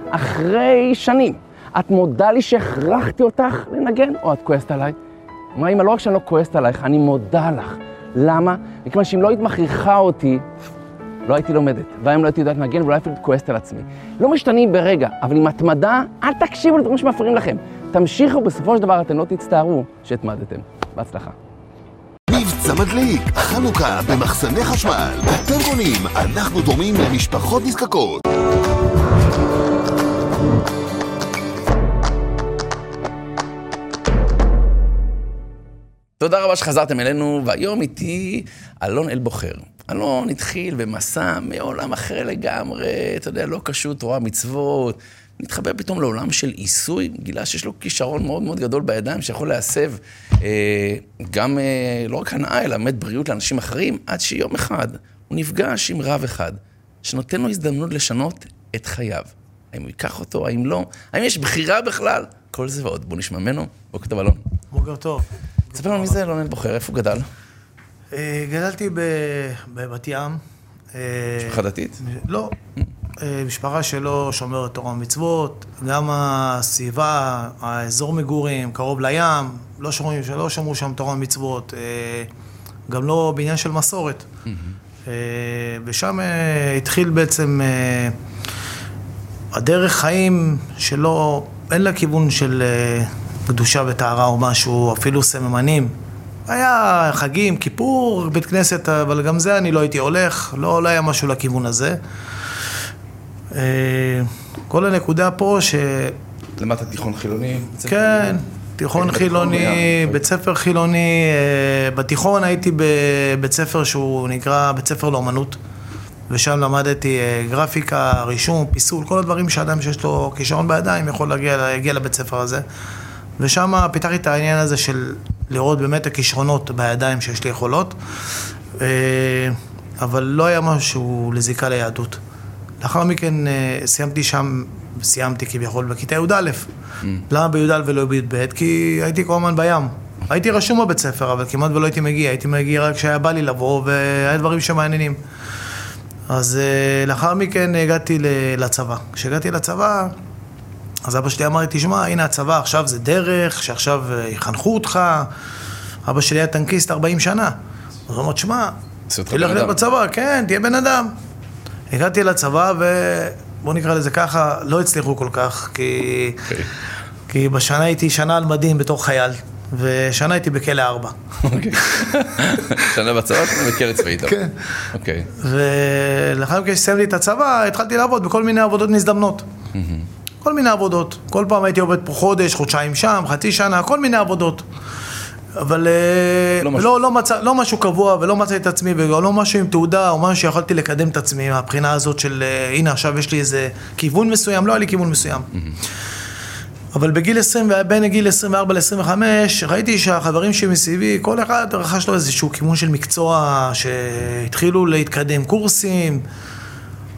אחרי שנים, את מודה לי שהכרחתי אותך לנגן, או את כועסת עליי? אמרה, אמא, לא רק שאני לא כועסת עלייך, אני מודה לך. למה? מכיוון שאם לא היית מכריחה אותי, לא הייתי לומדת, והיום לא הייתי יודעת לנגן ואולי אפילו כועסת על עצמי. לא משתנים ברגע, אבל עם התמדה, אל תקשיבו לדברים שמפריעים לכם. תמשיכו, בסופו של דבר אתם לא תצטערו שהתמדתם. בהצלחה. מבצע מדליק, חנוכה במחסני חשמל. אתם קונים, אנחנו דומים למשפחות נזקקות. תודה רבה שחזרתם אלינו, והיום איתי אלון אלבוחר. אלון התחיל במסע מעולם אחר לגמרי, אתה יודע, לא קשור תורה מצוות, נתחבר פתאום לעולם של עיסוי, גילה שיש לו כישרון מאוד מאוד גדול בידיים, שיכול להסב אה, גם, אה, לא רק הנאה, אלא באמת בריאות לאנשים אחרים, עד שיום אחד הוא נפגש עם רב אחד, שנותן לו הזדמנות לשנות את חייו. האם הוא ייקח אותו, האם לא, האם יש בחירה בכלל? כל זה ועוד. בואו נשמע ממנו. בוקר טוב, אלון. בוקר טוב. תספר לנו מי זה אלון אלבוחר, איפה הוא גדל? אה, גדלתי בבת ים. אה, משפחה דתית? לא. אה, משפחה שלא שומרת תורה ומצוות, גם הסביבה, האזור מגורים, קרוב לים, לא שומרים, לא שמרו שם תורה ומצוות, אה, גם לא בעניין של מסורת. אה, ושם התחיל בעצם הדרך חיים שלא, אין לה כיוון של קדושה וטהרה או משהו, אפילו סממנים. היה חגים, כיפור, בית כנסת, אבל גם זה אני לא הייתי הולך, לא, לא היה משהו לכיוון הזה. אה, כל הנקודה פה ש... למדת תיכון חילוני? כן, תיכון חילוני. בית ספר חילוני. אה, בתיכון הייתי בבית ספר שהוא נקרא בית ספר לאומנות, ושם למדתי אה, גרפיקה, רישום, פיסול, כל הדברים שאדם שיש לו כישרון בידיים יכול להגיע, להגיע לבית ספר הזה. ושם פיתחתי את העניין הזה של לראות באמת הכישרונות בידיים שיש לי יכולות, אבל לא היה משהו לזיקה ליהדות. לאחר מכן אה, סיימתי שם, סיימתי כביכול בכיתה י"א. למה בי"א ולא בי"ב? כי הייתי כל הזמן בים. הייתי רשום בבית ספר, אבל כמעט ולא הייתי מגיע. הייתי מגיע רק כשהיה בא לי לבוא, והיה דברים שמעניינים. אז אה, לאחר מכן הגעתי לצבא. כשהגעתי לצבא, אז אבא שלי אמר לי, תשמע, הנה הצבא, עכשיו זה דרך, שעכשיו אה, יחנכו אותך. אבא שלי היה טנקיסט 40 שנה. אז הוא אמר, שמע, עושה אותך תלך להיות אדם." בצבא, כן, תהיה בן אדם. הגעתי לצבא, ובוא נקרא לזה ככה, לא הצליחו כל כך, כי, אוקיי. כי בשנה הייתי שנה על מדים בתור חייל, ושנה הייתי בכלא ארבע. אוקיי. שנה בצבא, בכלא צבאי טוב. כן. אוקיי. ולאחר מכן שסיימתי את הצבא, התחלתי לעבוד בכל מיני עבודות מזדמנות. כל מיני עבודות. כל פעם הייתי עובד פה חודש, חודשיים שם, חצי שנה, כל מיני עבודות. אבל אה, לא משהו. לא, לא, מצא, לא משהו קבוע ולא מצאתי את עצמי וגם לא משהו עם תעודה או משהו שיכולתי לקדם את עצמי מהבחינה הזאת של אה, הנה עכשיו יש לי איזה כיוון מסוים, לא היה לי כיוון מסוים. אבל בגיל 20, בין גיל 24 ל-25, ראיתי שהחברים שמסביבי, כל אחד רכש לו איזשהו כיוון של מקצוע שהתחילו להתקדם קורסים.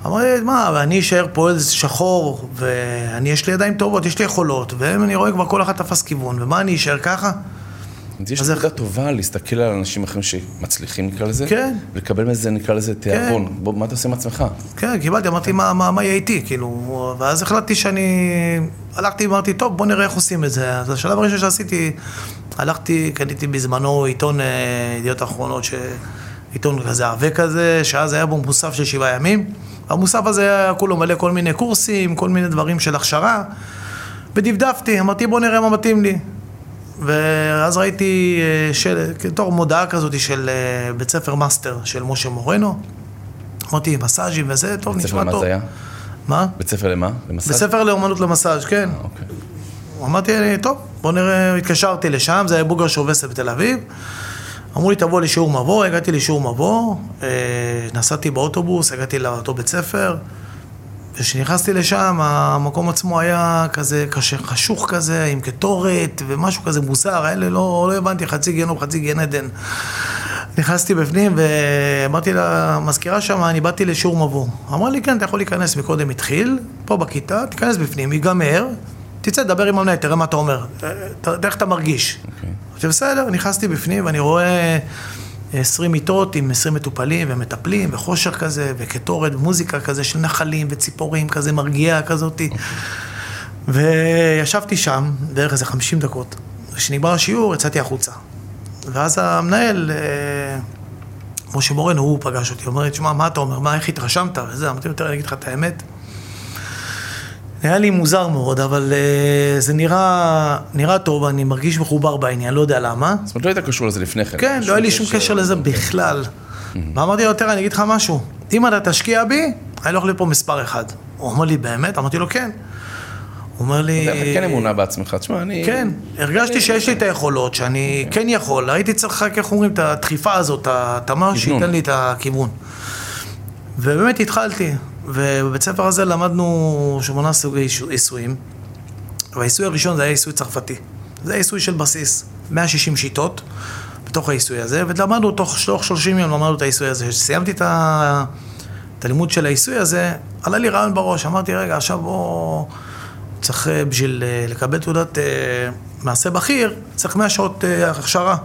אמרתי, מה, ואני אשאר פה איזה שחור, ואני, יש לי ידיים טובות, יש לי יכולות, ואני רואה כבר כל אחד תפס כיוון, ומה אני אשאר ככה? אז יש נקודה טובה להסתכל על אנשים אחרים שמצליחים, נקרא לזה. כן. ולקבל מזה, נקרא לזה, תיאבון. בוא, מה אתה עושה עם עצמך? כן, קיבלתי, אמרתי, מה, מה, מה יהיה איתי, כאילו, ואז החלטתי שאני, הלכתי, אמרתי, טוב, בוא נראה איך עושים את זה. אז השלב הראשון שעשיתי, הלכתי, קניתי בזמנו עיתון אה, ידיעות אחרונות, ש... עיתון כזה עבה כזה, שאז היה בו מוסף של שבעה ימים. המוסף הזה היה כולו מלא כל מיני קורסים, כל מיני דברים של הכשרה, ודפדפתי, אמרתי, בוא נראה מה מתאים לי. ואז ראיתי אה, של, בתור מודעה כזאת של אה, בית ספר מאסטר של משה מורנו. אמרתי, מסאז'ים וזה, טוב, בית ספר נשמע למה טוב. זה היה? מה? בית ספר למה? למסע? בית ספר לאומנות למסאז', כן. אוקיי. אמרתי, טוב, בוא נראה, התקשרתי לשם, זה היה בוגר שובסה בתל אביב. אמרו לי, תבוא לשיעור מבוא, הגעתי לשיעור מבוא, אה, נסעתי באוטובוס, הגעתי לאותו בית ספר, וכשנכנסתי לשם, המקום עצמו היה כזה קשה, חשוך כזה, עם קטורת ומשהו כזה מוזר, אלה לא, לא הבנתי, חצי גיהנום, חצי גן עדן. נכנסתי בפנים ואמרתי למזכירה שם, אני באתי לשיעור מבוא. אמרה לי, כן, אתה יכול להיכנס, מקודם התחיל, פה בכיתה, תיכנס בפנים, ייגמר, תצא, תדבר עם המנהל, תראה מה אתה אומר, אה, תראה איך אתה מרגיש. אמרתי, בסדר, נכנסתי בפנים ואני רואה 20 מיטות עם 20 מטופלים ומטפלים וחושר כזה וקטורת ומוזיקה כזה של נחלים וציפורים כזה מרגיעה כזאתי. וישבתי שם בערך איזה 50 דקות. כשנגמר השיעור יצאתי החוצה. ואז המנהל, אה, משה מורן, הוא פגש אותי, הוא אומר לי, תשמע, מה אתה אומר? מה, איך התרשמת? וזה, אמרתי לו, תראה, אני אגיד לך את האמת. נראה לי מוזר מאוד, אבל אה, זה נראה, נראה טוב, אני מרגיש מחובר בעניין, לא יודע למה. זאת אומרת, לא היית קשור לזה לפני כן. כן, לא היה לי שום קשר לזה בכלל. ואמרתי לו, תראה, אני אגיד לך משהו, אם אתה תשקיע בי, אני לא יכול להיות פה מספר אחד. הוא אומר לי, באמת? אמרתי לו, כן. הוא אומר לי... אתה כן אמונה בעצמך. תשמע, אני... כן, הרגשתי שיש לי את היכולות, שאני כן יכול, הייתי צריך רק, איך אומרים, את הדחיפה הזאת, את כיוון. שייתן לי את הכיוון. ובאמת התחלתי, ובבית הספר הזה למדנו שמונה סוגי עיסויים, והעיסוי הראשון זה היה עיסוי צרפתי. זה עיסוי של בסיס, 160 שיטות בתוך העיסוי הזה, ולמדנו תוך תוך 30 יום למדנו את העיסוי הזה. כשסיימתי את, ה... את הלימוד של העיסוי הזה, עלה לי רעיון בראש, אמרתי, רגע, עכשיו בוא... צריך אה, בשביל אה, לקבל תעודת אה, מעשה בכיר, צריך 100 שעות הכשרה.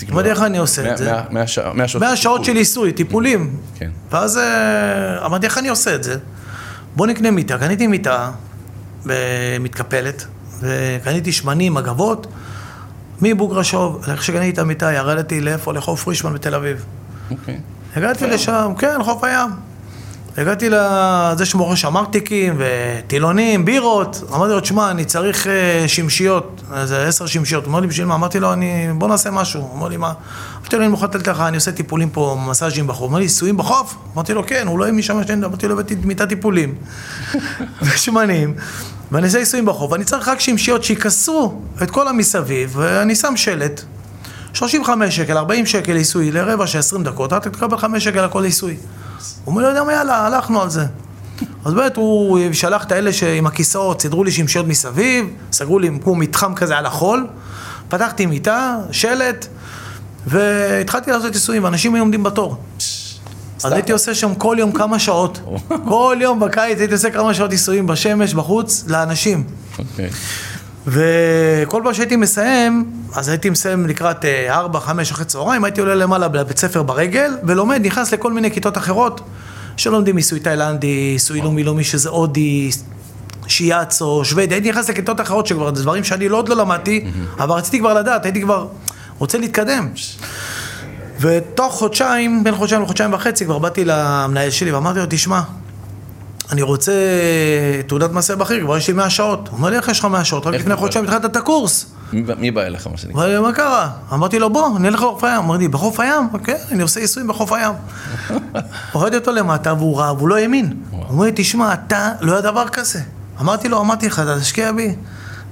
תגמור. אמרתי, איך אני עושה את זה? מאה- מאה שע- מאה שעות 100 שעות. של עיסוי, טיפולים. כן. ואז אה, אמרתי, איך אני עושה את זה? בוא נקנה מיטה. קניתי מיטה מתקפלת, וקניתי שמנים, מגבות, מבוגרשוב. איך שקניתי את המיטה, ירדתי לאיפה? לחוף פרישמן בתל אביב. אוקיי. הגעתי לשם, כן, חוף הים. הגעתי לזה שמוכר שם ארטיקים וטילונים, בירות. אמרתי לו, תשמע, אני צריך אה, שמשיות, איזה עשר שמשיות. הוא אומר לי, בשביל מה? אמרתי לו, אני... בוא נעשה משהו. הוא אומר לי, מה? אמרתי לו, אני מוכן לתת לך, אני עושה טיפולים פה, מסאז'ים בחוף. הוא אומר לי, עיסויים בחוף? אמרתי לו, כן, הוא לא עם משם, אמרתי לו, הבאתי מיטת טיפולים. *laughs* ושמנים. ואני עושה עיסויים בחוף, ואני צריך רק שמשיות שיכסו את כל המסביב, ואני שם שלט. 35 שקל, 40 שקל עיסוי לרבע של 20 דקות, אתה תקבל 5 שקל על כל עיסוי. הוא אומר לי, יודע מה, יאללה, הלכנו על זה. אז באמת הוא שלח את האלה שעם הכיסאות, סידרו לי שמשיות מסביב, סגרו לי כמו מתחם כזה על החול, פתחתי מיטה, שלט, והתחלתי לעשות עיסויים, ואנשים היו עומדים בתור. אז הייתי עושה שם כל יום כמה שעות. כל יום בקיץ הייתי עושה כמה שעות עיסויים בשמש, בחוץ, לאנשים. אוקיי. וכל פעם שהייתי מסיים, אז הייתי מסיים לקראת 4, 5 אחרי צהריים, הייתי עולה למעלה לבית ספר ברגל, ולומד, נכנס לכל מיני כיתות אחרות, שלומדים עיסוי תאילנדי, עיסוי לאומי לאומי שזה הודי, שיאצו, שוודי, הייתי נכנס לכיתות אחרות שכבר, זה דברים שאני לא עוד לא למדתי, אבל רציתי כבר לדעת, הייתי כבר רוצה להתקדם. ותוך חודשיים, בין חודשיים לחודשיים וחצי, כבר באתי למנהל שלי ואמרתי לו, תשמע, אני רוצה תעודת מעשה בכיר, כבר יש לי 100 שעות. הוא אומר לי, איך יש לך 100 שעות? רק לפני? חודשיים התחלת את הקורס. מי בא- אליך, מה שנקרא? אמר לי, מה קרה? אמרתי לו, בוא, נלך לחוף הים. אמר לי, בחוף הים? כן, אני עושה ניסויים בחוף הים. *laughs* הורדתי אותו למטה והוא ראה, והוא לא האמין. הוא אומר לי, תשמע, אתה, לא היה דבר כזה. אמרתי לו, אמרתי לך, אתה תשקיע בי.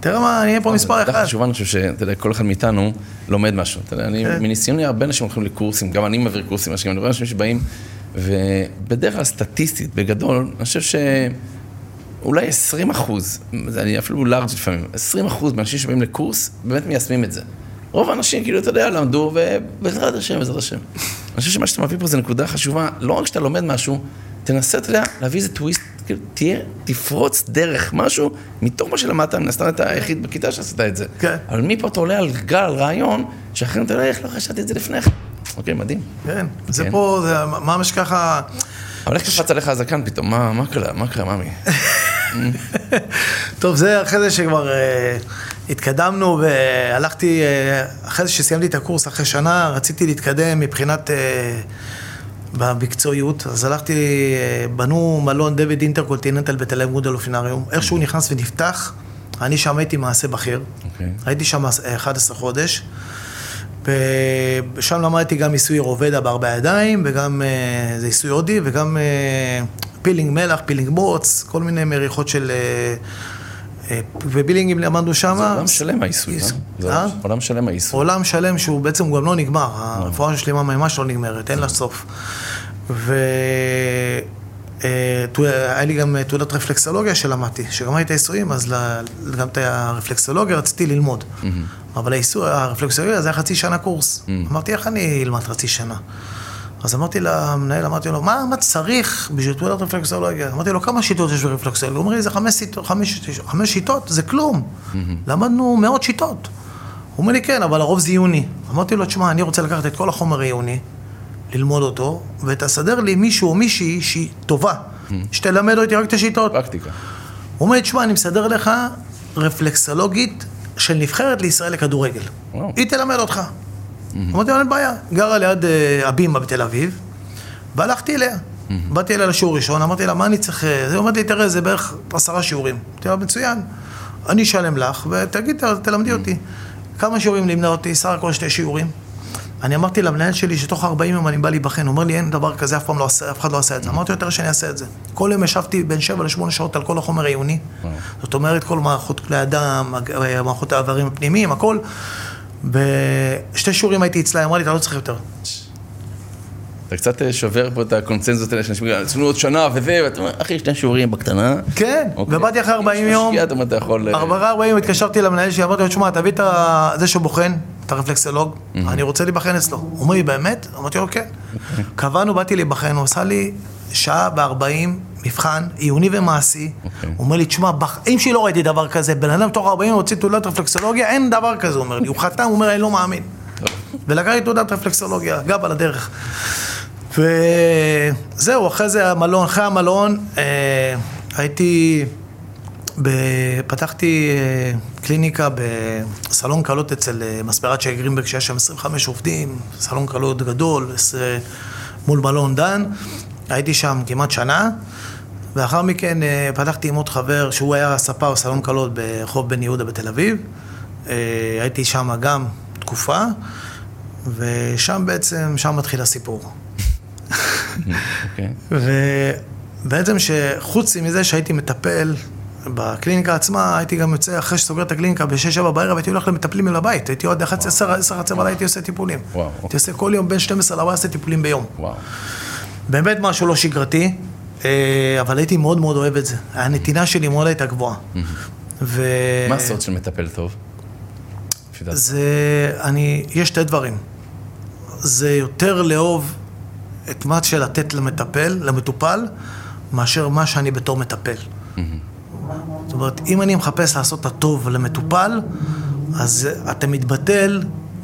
תראה מה, אני אהיה פה מספר אחד. חשובה, אני חושב שאתה יודע, כל אחד מאיתנו לומד משהו. אתה יודע, אני, כן. מניסיוני, הרבה אנשים הולכים לקורסים, גם אני מעביר קורסים, אני רואה אנשים שבאים, ובדרך כלל סטטיסטית, בגדול, אני חושב שאולי 20 אחוז, זה אני אפילו לארג' לפעמים, 20 אחוז מהאנשים שבאים לקורס, באמת מיישמים את זה. רוב האנשים, כאילו, אתה יודע, למדו, ובעזרת השם, בעזרת השם. אני חושב שמה שאתה מביא פה זה נקודה חשובה, לא רק שאתה לומד משהו, תנסה, אתה יודע, להביא איזה טוויסט, כאילו, תהיה, תפרוץ דרך משהו, מתוך מה שלמדת, מן הסתם אתה היחיד בכיתה שעשית את זה. כן. אבל מפה אתה עולה על גל, על רעיון, שאחרים אתה יודע, איך לא חשבתי את זה לפני כן. אוקיי, מדהים. כן, זה כן. פה, זה ממש ככה... אבל איך קפץ עליך הזקן פתאום? מה, קרה? מה קרה, ממי? *laughs* טוב, זה אחרי זה שכבר אה, התקדמנו והלכתי, אה, אחרי זה שסיימתי את הקורס, אחרי שנה, רציתי להתקדם מבחינת... אה, במקצועיות, אז הלכתי, בנו מלון דויד אינטרקונטיננטל בתל אביב מודל אופינריום. איך שהוא נכנס ונפתח, אני שם הייתי מעסה בכיר. אוקיי. הייתי שם אה, 11 חודש. ושם למדתי גם עיסוי איורוודה בארבע ידיים, וגם אה, זה עיסוי הודי, וגם אה, פילינג מלח, פילינג בוץ, כל מיני מריחות של... אה, ופילינגים למדנו שם. זה עולם שלם העיסוי, אה? זה? עולם שלם העיסוי. עולם שלם שהוא בעצם גם לא נגמר, הרפואה השלימה ממש לא נגמרת, אין לה סוף. ו... אה, תו- היה לי גם תעודת רפלקסולוגיה שלמדתי, שגמרתי את העיסויים, אז גם את הרפלקסולוגיה רציתי ללמוד. אבל העיסוי, הרפלקסולוגיה זה היה חצי שנה קורס. אמרתי, איך אני אלמד חצי שנה? אז אמרתי למנהל, אמרתי לו, מה, מה צריך בשביל תעודת רפלקסולוגיה? אמרתי לו, כמה שיטות יש ברפלקסולוגיה? הוא אומר לי, זה חמש שיטות, חמש, חמש שיטות, זה כלום. למדנו מאות שיטות. הוא אומר לי, כן, אבל הרוב זה עיוני. אמרתי לו, תשמע, אני רוצה לקחת את כל החומר העיוני, ללמוד אותו, ותסדר לי מישהו או מישהי שהיא טובה, שתלמד אותי רק את השיטות. פרקטיקה. הוא אומר לי, תשמע, אני מסדר לך רפלקסולוגית של נבחרת לישראל לכדורגל. וואו. היא תלמד אותך. אמרתי לו, אין בעיה. גרה ליד אה, הבימה בתל אביב, והלכתי אליה. באתי אליה לשיעור ראשון, אמרתי לה, מה אני צריך... אה, זה אומרת לי, תראה, זה בערך עשרה שיעורים. אמרתי לה, מצוין. אני אשלם לך, ותגיד, תלמדי אותי. כמה שיעורים לימדה אותי? סך הכל שתי שיעורים. אני אמרתי למנהל שלי שתוך 40 יום אני בא להיבחן, הוא אומר לי אין דבר כזה, אף פעם לא עשה, אף אחד לא עשה את זה. אמרתי יותר שאני אעשה את זה. כל יום ישבתי בין 7 ל-8 שעות על כל החומר העיוני. זאת אומרת, כל מערכות כלי הדם, הג- מערכות האיברים הפנימיים, הכל. בשתי שיעורים הייתי אצלה, היא אמרה לי, אתה לא צריך יותר. אתה קצת אה, שובר פה את הקונצנזוס האלה שאנשים אומרים, עשינו עוד שנה וזה, ואתה אומר, אחי, שני שיעורים בקטנה. כן, אוקיי. ובאתי אחרי 40 יש יום. אתה יכול... אה, ארבעה ארבעים התקשרתי למנהל שלי, אמרתי לו, תשמע, תביא את זה שבוחן, את הרפלקסולוג, אני רוצה להיבחן אצלו. הוא אומר לי, באמת? אמרתי לו, כן. קבענו, באתי להיבחן, הוא עשה לי שעה בארבעים, מבחן, עיוני ומעשי. אוקיי. הוא אומר לי, תשמע, בחיים שלי לא ראיתי דבר כזה, בן אדם תוך 40 הוציא תעודת רפלקסולוגיה, אין דבר כזה, הוא אומר לי. הוא חתם, הוא אומר, אני לא מאמין. ולקח לי תעודת רפלקסולוגיה, גב על הדרך. וזהו, אחרי זה המלון, אחרי המלון, אה, הייתי. פתחתי אה, קליניקה בסלון קלות אצל אה, מספרת שי גרינברג, שיש שם 25 עובדים, סלון קלות גדול, מול מלון דן. הייתי שם כמעט שנה, ואחר מכן אה, פתחתי עם עוד חבר, שהוא היה ספר סלון קלות ברחוב בן יהודה בתל אביב. הייתי שם גם תקופה, ושם בעצם, שם מתחיל הסיפור. *laughs* אוקיי. ובעצם שחוץ מזה שהייתי מטפל בקליניקה עצמה, הייתי גם יוצא אחרי שסוגר את הקליניקה ב-6-7 בערב, הייתי הולך למטפלים אל הבית. הייתי עוד 10-11 בלילה הייתי עושה טיפולים. וואו. הייתי עושה כל יום בין 12 ל-14 טיפולים ביום. וואו. באמת משהו לא שגרתי, אה, אבל הייתי מאוד מאוד אוהב את זה. הנתינה שלי מאוד הייתה גבוהה. ו... מה הסוד של מטפל טוב? זה, אני, יש שתי דברים. זה יותר לאהוב את מה שלתת למטפל, למטופל, מאשר מה שאני בתור מטפל. זאת אומרת, אם אני מחפש לעשות את הטוב למטופל, אז אתה מתבטל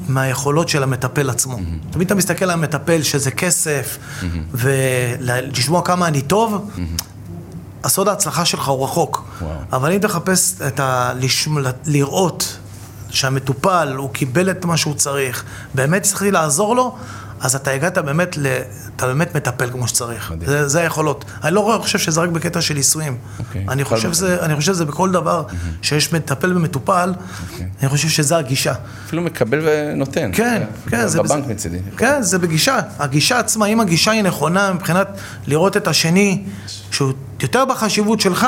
מהיכולות של המטפל עצמו. תמיד אתה מסתכל על המטפל שזה כסף, ולשמוע כמה אני טוב, הסוד ההצלחה שלך הוא רחוק. וואו. אבל אם תחפש את ה... לשמ... לראות שהמטופל, הוא קיבל את מה שהוא צריך, באמת הצלחתי לעזור לו, אז אתה הגעת באמת, ל... אתה באמת מטפל כמו שצריך. מדהים. זה, זה היכולות. אני לא חושב שזה רק בקטע של נישואים. אוקיי. אני, חושב אני חושב שזה בכל דבר שיש מטפל במטופל, אוקיי. אני חושב שזה הגישה. אפילו מקבל ונותן. כן, כן, זה... בבנק מצידי. כן, זה בגישה. הגישה עצמה, אם הגישה היא נכונה מבחינת לראות את השני, שהוא יותר בחשיבות שלך,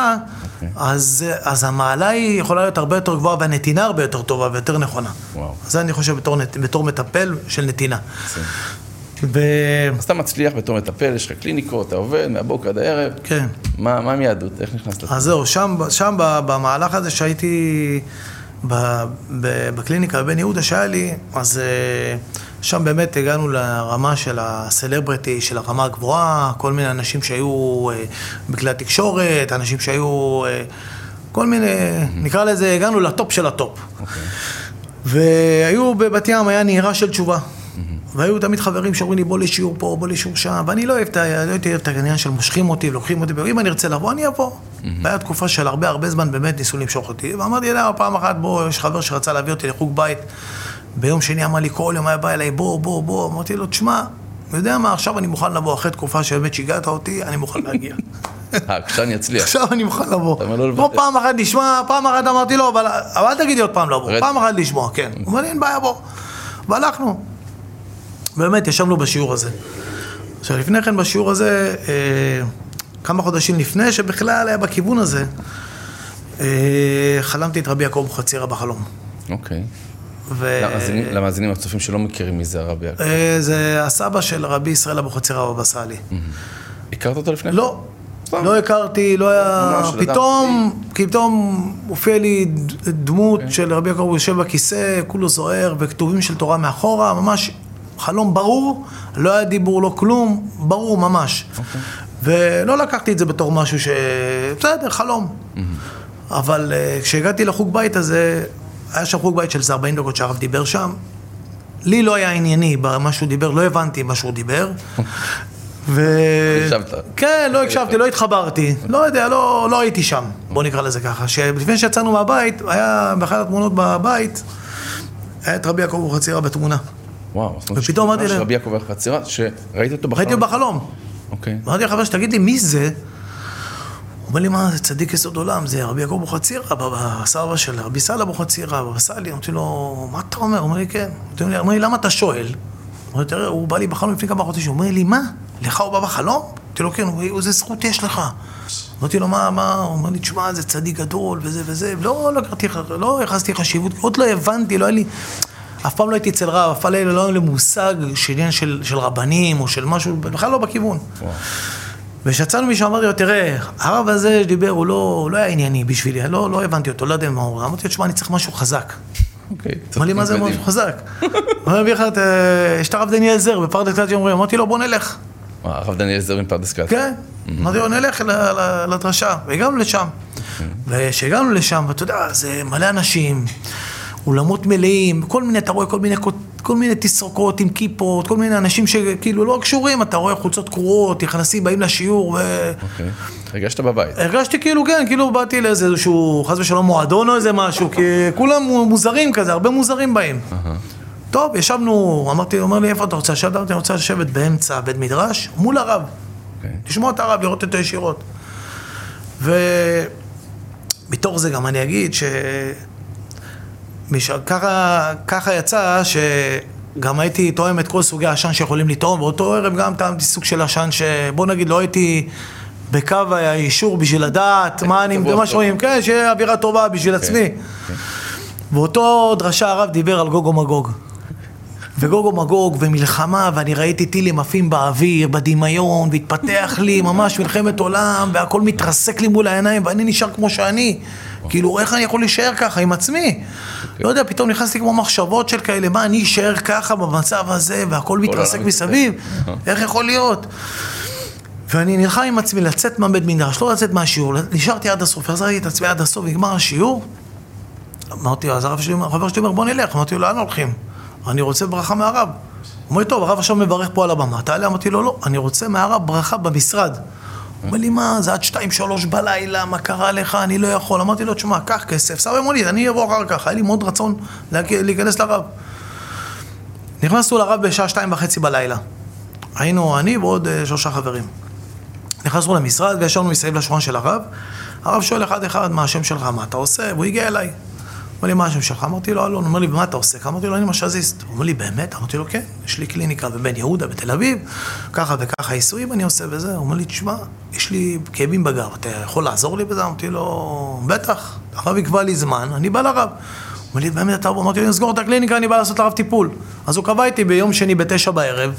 אוקיי. אז, אז המעלה היא יכולה להיות הרבה יותר גבוהה והנתינה הרבה יותר טובה ויותר נכונה. וואו. זה אני חושב בתור, בתור מטפל של נתינה. ו... אז אתה מצליח בתור מטפל, יש לך קליניקות, אתה עובד מהבוקר עד הערב. כן. מה מה עם יהדות? איך נכנסת לזה? אז זהו, שם, שם במהלך הזה שהייתי ב, ב, בקליניקה בבן יהודה שהיה לי, אז אה, שם באמת הגענו לרמה של הסלבריטי, של הרמה הגבוהה, כל מיני אנשים שהיו אה, בכלי התקשורת, אנשים שהיו, אה, כל מיני, נקרא לזה, הגענו לטופ של הטופ. והיו בבת ים, היה נהירה של תשובה. והיו תמיד חברים שאומרים לי, בוא לשיעור פה, בוא לשיעור שם, ואני לא אוהב את לא אוהב את העניין של מושכים אותי ולוקחים אותי, ואם אני ארצה לבוא, אני אבוא. והיה תקופה של הרבה הרבה זמן באמת ניסו למשוך אותי, ואמרתי, לא, פעם אחת בוא, יש חבר שרצה להביא אותי לחוג בית, ביום שני אמר לי, כל יום היה בא אליי, בוא, בוא, בוא, אמרתי לו, תשמע, יודע מה, עכשיו אני מוכן לבוא, אחרי תקופה שבאמת שיגעת אותי, אני מוכן להגיע. אה, כשאני אצליח. עכשיו אני מוכן לבוא. לא לוותר. פעם אחת לשמוע, פעם אחת אמרתי לו, אבל אל תגיד לי עוד פעם לבוא. פעם אחת לשמוע, כן. הוא אומר לי, אין בעיה, בוא. והלכנו. באמת, ישבנו בשיעור הזה. עכשיו, לפני כן בשיעור הזה, אה, כמה חודשים לפני שבכלל היה בכיוון הזה, אה, חלמתי את רבי יעקב אבוחצירא בחלום. אוקיי. ו- למאזינים- למאזינים הצופים שלא מכירים מי זה הרבי יעקב. אה, זה הסבא של רבי ישראל אבוחצירא בבא סאלי. הכרת אותו לפני? לא. לא הכרתי, לא היה... אדם פתאום, פתאום הופיע לי דמות אוקיי. של רבי יעקב, הוא יושב בכיסא, כולו זוהר, וכתובים של תורה מאחורה, ממש חלום ברור, לא היה דיבור, לא כלום, ברור ממש. אוקיי. ולא לקחתי את זה בתור משהו ש... בסדר, חלום. אבל אה, כשהגעתי לחוג בית הזה, היה שם חוג בית של איזה 40 דקות שהרב דיבר שם. לי לא היה ענייני במה שהוא דיבר, לא הבנתי מה שהוא דיבר. ו... הקשבת. כן, לא הקשבתי, לא התחברתי. לא יודע, לא, לא הייתי שם, בוא נקרא לזה ככה. שלפני שיצאנו מהבית, היה באחת התמונות בבית, היה את רבי יעקב אבוחצירא בתמונה. וואו. ופתאום אמרתי להם- רבי יעקב אבוחצירא, שראית אותו בחלום? ראיתי אותו בחלום. אוקיי. אמרתי לחבר שתגיד לי, מי זה? הוא אומר לי, מה, זה צדיק יסוד עולם, זה רבי יעקב אבוחצירא, הסבא של רבי סאלח אבוחצירא, בבא סאלי. אמרתי לו, מה אתה אומר? הוא אומר לי, כן. הוא אומר לי, למה אתה שואל? הוא בא לי בחלום לפני כמה חודשים, הוא אומר לי, מה? לך הוא בא בחלום? אמרתי לו, כן, איזה זכות יש לך? אמרתי לו, מה, מה? הוא אומר לי, תשמע, זה צדיק גדול, וזה וזה. לא, הכרתי, לא ייחסתי חשיבות, עוד לא הבנתי, לא היה לי... אף פעם לא הייתי אצל רב, אף פעם לא היה לי מושג של עניין של רבנים או של משהו, בכלל לא בכיוון. וכשיצאנו משם אמרתי לו, תראה, הרב הזה שדיבר, הוא לא, הוא לא היה ענייני בשבילי, לא, לא הבנתי אותו, לא יודע מה הוא אומר. אמרתי לו, תשמע, אני צריך משהו חזק. אוקיי. אמר לי, מה זה. משהו חזק? אומר לי, "בכלל, יש את הרב דניאל זר בפרדס קלט אומרים, אמרתי לו, בוא נלך. הרב דניאל זר מפרדס קלט. כן. אמרתי לו, נלך לדרשה. והגענו לשם. וכשהגענו לשם, ואתה יודע, זה מלא אנשים, אולמות מלאים, כל מיני, אתה רואה כל מיני, כל מיני תסרוקות עם כיפות, כל מיני אנשים שכאילו לא קשורים, אתה רואה חולצות קרועות, נכנסים, באים לשיעור, ו... אוקיי. הרגשת בבית. הרגשתי כאילו, כן, כאילו באתי לאיזה איזשהו, חס ושלום, מועדון או איזה משהו, כי כולם מוזרים כזה, הרבה מוזרים באים. טוב, ישבנו, אמרתי, אומר לי, איפה אתה רוצה לשבת? אמרתי, אני רוצה לשבת באמצע בית מדרש, מול הרב. אוקיי. לשמוע את הרב, לראות אותו ישירות. ומתוך זה גם אני אגיד ש... מש... ככה, ככה יצא שגם הייתי תואם את כל סוגי העשן שיכולים לטעום, באותו ערב גם טעמתי סוג של עשן שבוא נגיד לא הייתי בקו האישור בשביל לדעת מה אני, מה. שרואים, כן, שיהיה אווירה טובה בשביל עצמי. באותו דרשה הרב דיבר על גוג ומגוג. וגוג ומגוג ומלחמה, ואני ראיתי טילים עפים באוויר, בדמיון, והתפתח לי ממש מלחמת עולם, והכל מתרסק לי מול העיניים, ואני נשאר כמו שאני. כאילו, איך אני יכול להישאר ככה עם עצמי? לא יודע, פתאום נכנסתי כמו מחשבות של כאלה, מה, אני אשאר ככה במצב הזה, והכל מתרסק מסביב? *laughs* איך יכול להיות? ואני נלחם עם עצמי לצאת מהבית מדרש, לא לצאת מהשיעור, נשארתי עד הסוף, החזרתי את עצמי עד הסוף, נגמר השיעור. אמרתי, אז הרב שלי, החבר שלי אומר, בוא נלך. אמרתי לו, לאן הולכים? אני רוצה ברכה מהרב. הוא אומר טוב, הרב עכשיו מברך פה על הבמה. תעלה? אמרתי לו, לא, אני רוצה מהרב ברכה במשרד. אומר לי, מה, זה עד שתיים, שלוש בלילה, מה קרה לך, אני לא יכול. אמרתי לו, תשמע, קח כסף, שם במונית, אני אבוא אחר כך. היה לי מאוד רצון להיכנס לרב. נכנסנו לרב בשעה שתיים וחצי בלילה. היינו אני ועוד אה, שלושה חברים. נכנסנו למשרד וישבנו מסביב לשולחן של הרב. הרב שואל אחד אחד, מה השם שלך, מה אתה עושה? והוא הגיע אליי. אומר לי, מה השם שלך? אמרתי לו, אלון. אומר לי, מה אתה עושה? אמרתי לו, אני משאזיסט. הוא אומר לי, באמת? אמרתי לו, כן, יש לי קליניקה בבן יהודה, בתל אביב, ככה וככה עיסויים אני עושה וזה. הוא אומר לי, תשמע, יש לי כאבים בגב, אתה יכול לעזור לי בזה? אמרתי לו, בטח. הרב יקבע לי זמן, אני בא לרב. הוא אומר לי, באמת אתה... אמרתי לו, אני אסגור את הקליניקה, אני בא לעשות לרב טיפול. אז הוא קבע איתי ביום שני בתשע בערב,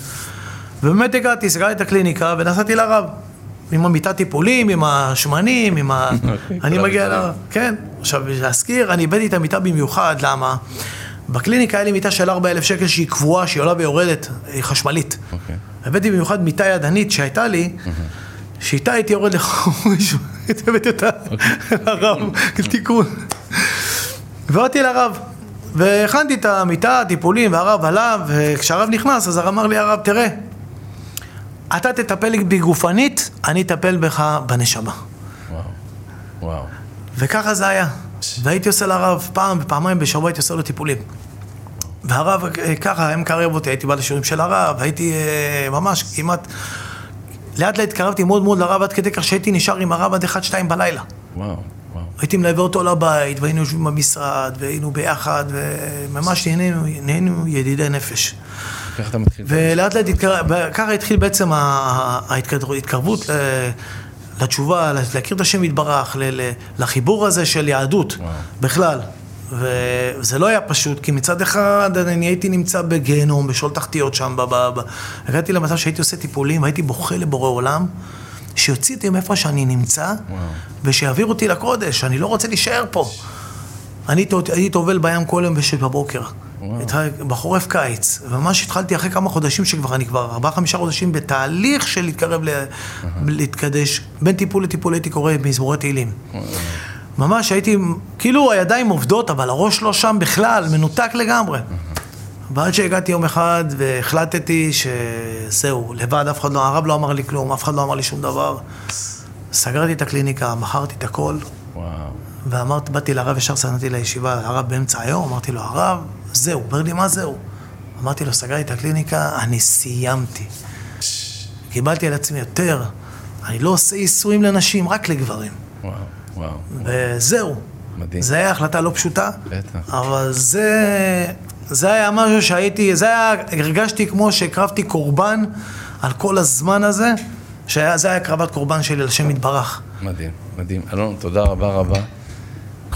ובאמת הגעתי, סגרתי את הקליניקה ונסעתי לרב. עם המיטת טיפולים, עם השמנים, עם ה... *laughs* אני מגיע. לרב. כן. עכשיו, להזכיר, אני הבאתי את המיטה במיוחד, למה? בקליניקה היה לי מיטה של 4,000 שקל שהיא קבועה, שהיא עולה ויורדת, היא חשמלית. אוקיי. הבאתי במיוחד מיטה ידנית שהייתה לי, שאיתה הייתי יורד לחומש, הבאתי אותה לרב, תיקון. ובאתי לרב, והכנתי את המיטה, הטיפולים, והרב עלה, וכשהרב נכנס, אז הרב אמר לי, הרב, תראה, אתה תטפל בי גופנית, אני אטפל בך בנשמה. וואו, וואו. וככה זה היה. והייתי עושה לרב פעם ופעמיים בשבוע, הייתי עושה לו טיפולים. והרב אה, ככה היה מקרב אותי, הייתי בא לשיעורים של הרב, הייתי אה, ממש כמעט... לאט לאט התקרבתי מאוד מאוד לרב עד כדי כך שהייתי נשאר עם הרב עד 1-2 בלילה. וואו, וואו. הייתי מלווה אותו לבית, והיינו יושבים במשרד, והיינו ביחד, וממש נהנינו, נהיינו ידידי נפש. ככה אתה מתחיל. ולאט לאט התקר... ככה התחיל בעצם ההתקרבות לתשובה, להכיר את השם יתברך, ל- לחיבור הזה של יהדות וואו. בכלל. וזה לא היה פשוט, כי מצד אחד אני הייתי נמצא בגיהנום, בשול תחתיות שם, ב- ב- ב- הגעתי למצב שהייתי עושה טיפולים, הייתי בוכה לבורא עולם, שיוציא אותי מאיפה שאני נמצא, ושיעביר אותי לקודש, אני לא רוצה להישאר פה. אני ט- הייתי טובל בים כל יום בשש בבוקר. בחורף קיץ. וממש התחלתי אחרי כמה חודשים שכבר, אני כבר ארבעה חמישה חודשים בתהליך של להתקרב ל... להתקדש. בין טיפול לטיפול הייתי קורא מזמורי תהילים. ממש הייתי, כאילו הידיים עובדות, אבל הראש לא שם בכלל, מנותק לגמרי. ועד שהגעתי יום אחד והחלטתי שזהו, לבד, אף אחד לא, הרב לא אמר לי כלום, אף אחד לא אמר לי שום דבר. סגרתי את הקליניקה, מכרתי את הכל, וואו. ואמרתי, באתי לרב, ישר סנתי לישיבה, הרב באמצע היום, אמרתי לו, הרב, זהו, אומר לי, מה זהו? אמרתי לו, סגרתי את הקליניקה, אני סיימתי. קיבלתי על עצמי יותר, אני לא עושה ייסורים לנשים, רק לגברים. וואו, וואו. וזהו. מדהים. זו הייתה החלטה לא פשוטה, בטח. אבל זה, זה היה משהו שהייתי, זה היה, הרגשתי כמו שהקרבתי קורבן על כל הזמן הזה, שזה היה הקרבת קורבן שלי על השם יתברך. מדהים, מדהים. אלון, תודה רבה רבה.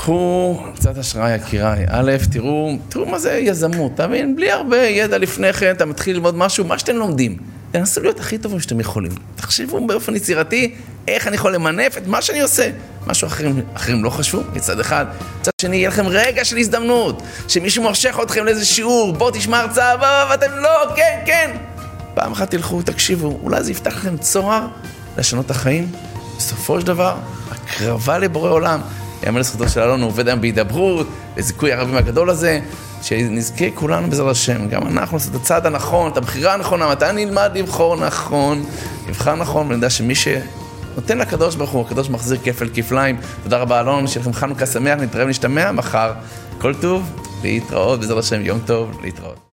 קחו קצת השראה יקיריי. א', תראו, תראו מה זה יזמות, אתה מבין? בלי הרבה ידע לפני כן, אתה מתחיל ללמוד משהו, מה שאתם לומדים. תנסו להיות הכי טובים שאתם יכולים. תחשבו באופן יצירתי, איך אני יכול למנף את מה שאני עושה. משהו אחרים, אחרים לא חשבו, מצד אחד. מצד שני, יהיה לכם רגע של הזדמנות, שמישהו מושך אתכם לאיזה שיעור, בוא תשמע הרצאה, ואתם לא, כן, כן. פעם אחת תלכו, תקשיבו, אולי זה יפתח לכם צוהר לשנות את החיים. בסופו של דבר, הקרבה לבורא עולם. יאמר לזכותו של אלון, הוא עובד היום בהידברות, בזיכוי הרבים הגדול הזה, שנזכה כולנו בעזרת השם, גם אנחנו לעשות את הצעד הנכון, את הבחירה הנכונה, מתי נלמד לבחור נכון, נבחר נכון, ונדע שמי שנותן לקדוש ברוך הוא, הקדוש מחזיר כפל כפליים. תודה רבה אלון, שיהיה לכם חנוכה שמח, נתראה ונשתמע מחר. כל טוב, להתראות, בעזרת השם, יום טוב, להתראות.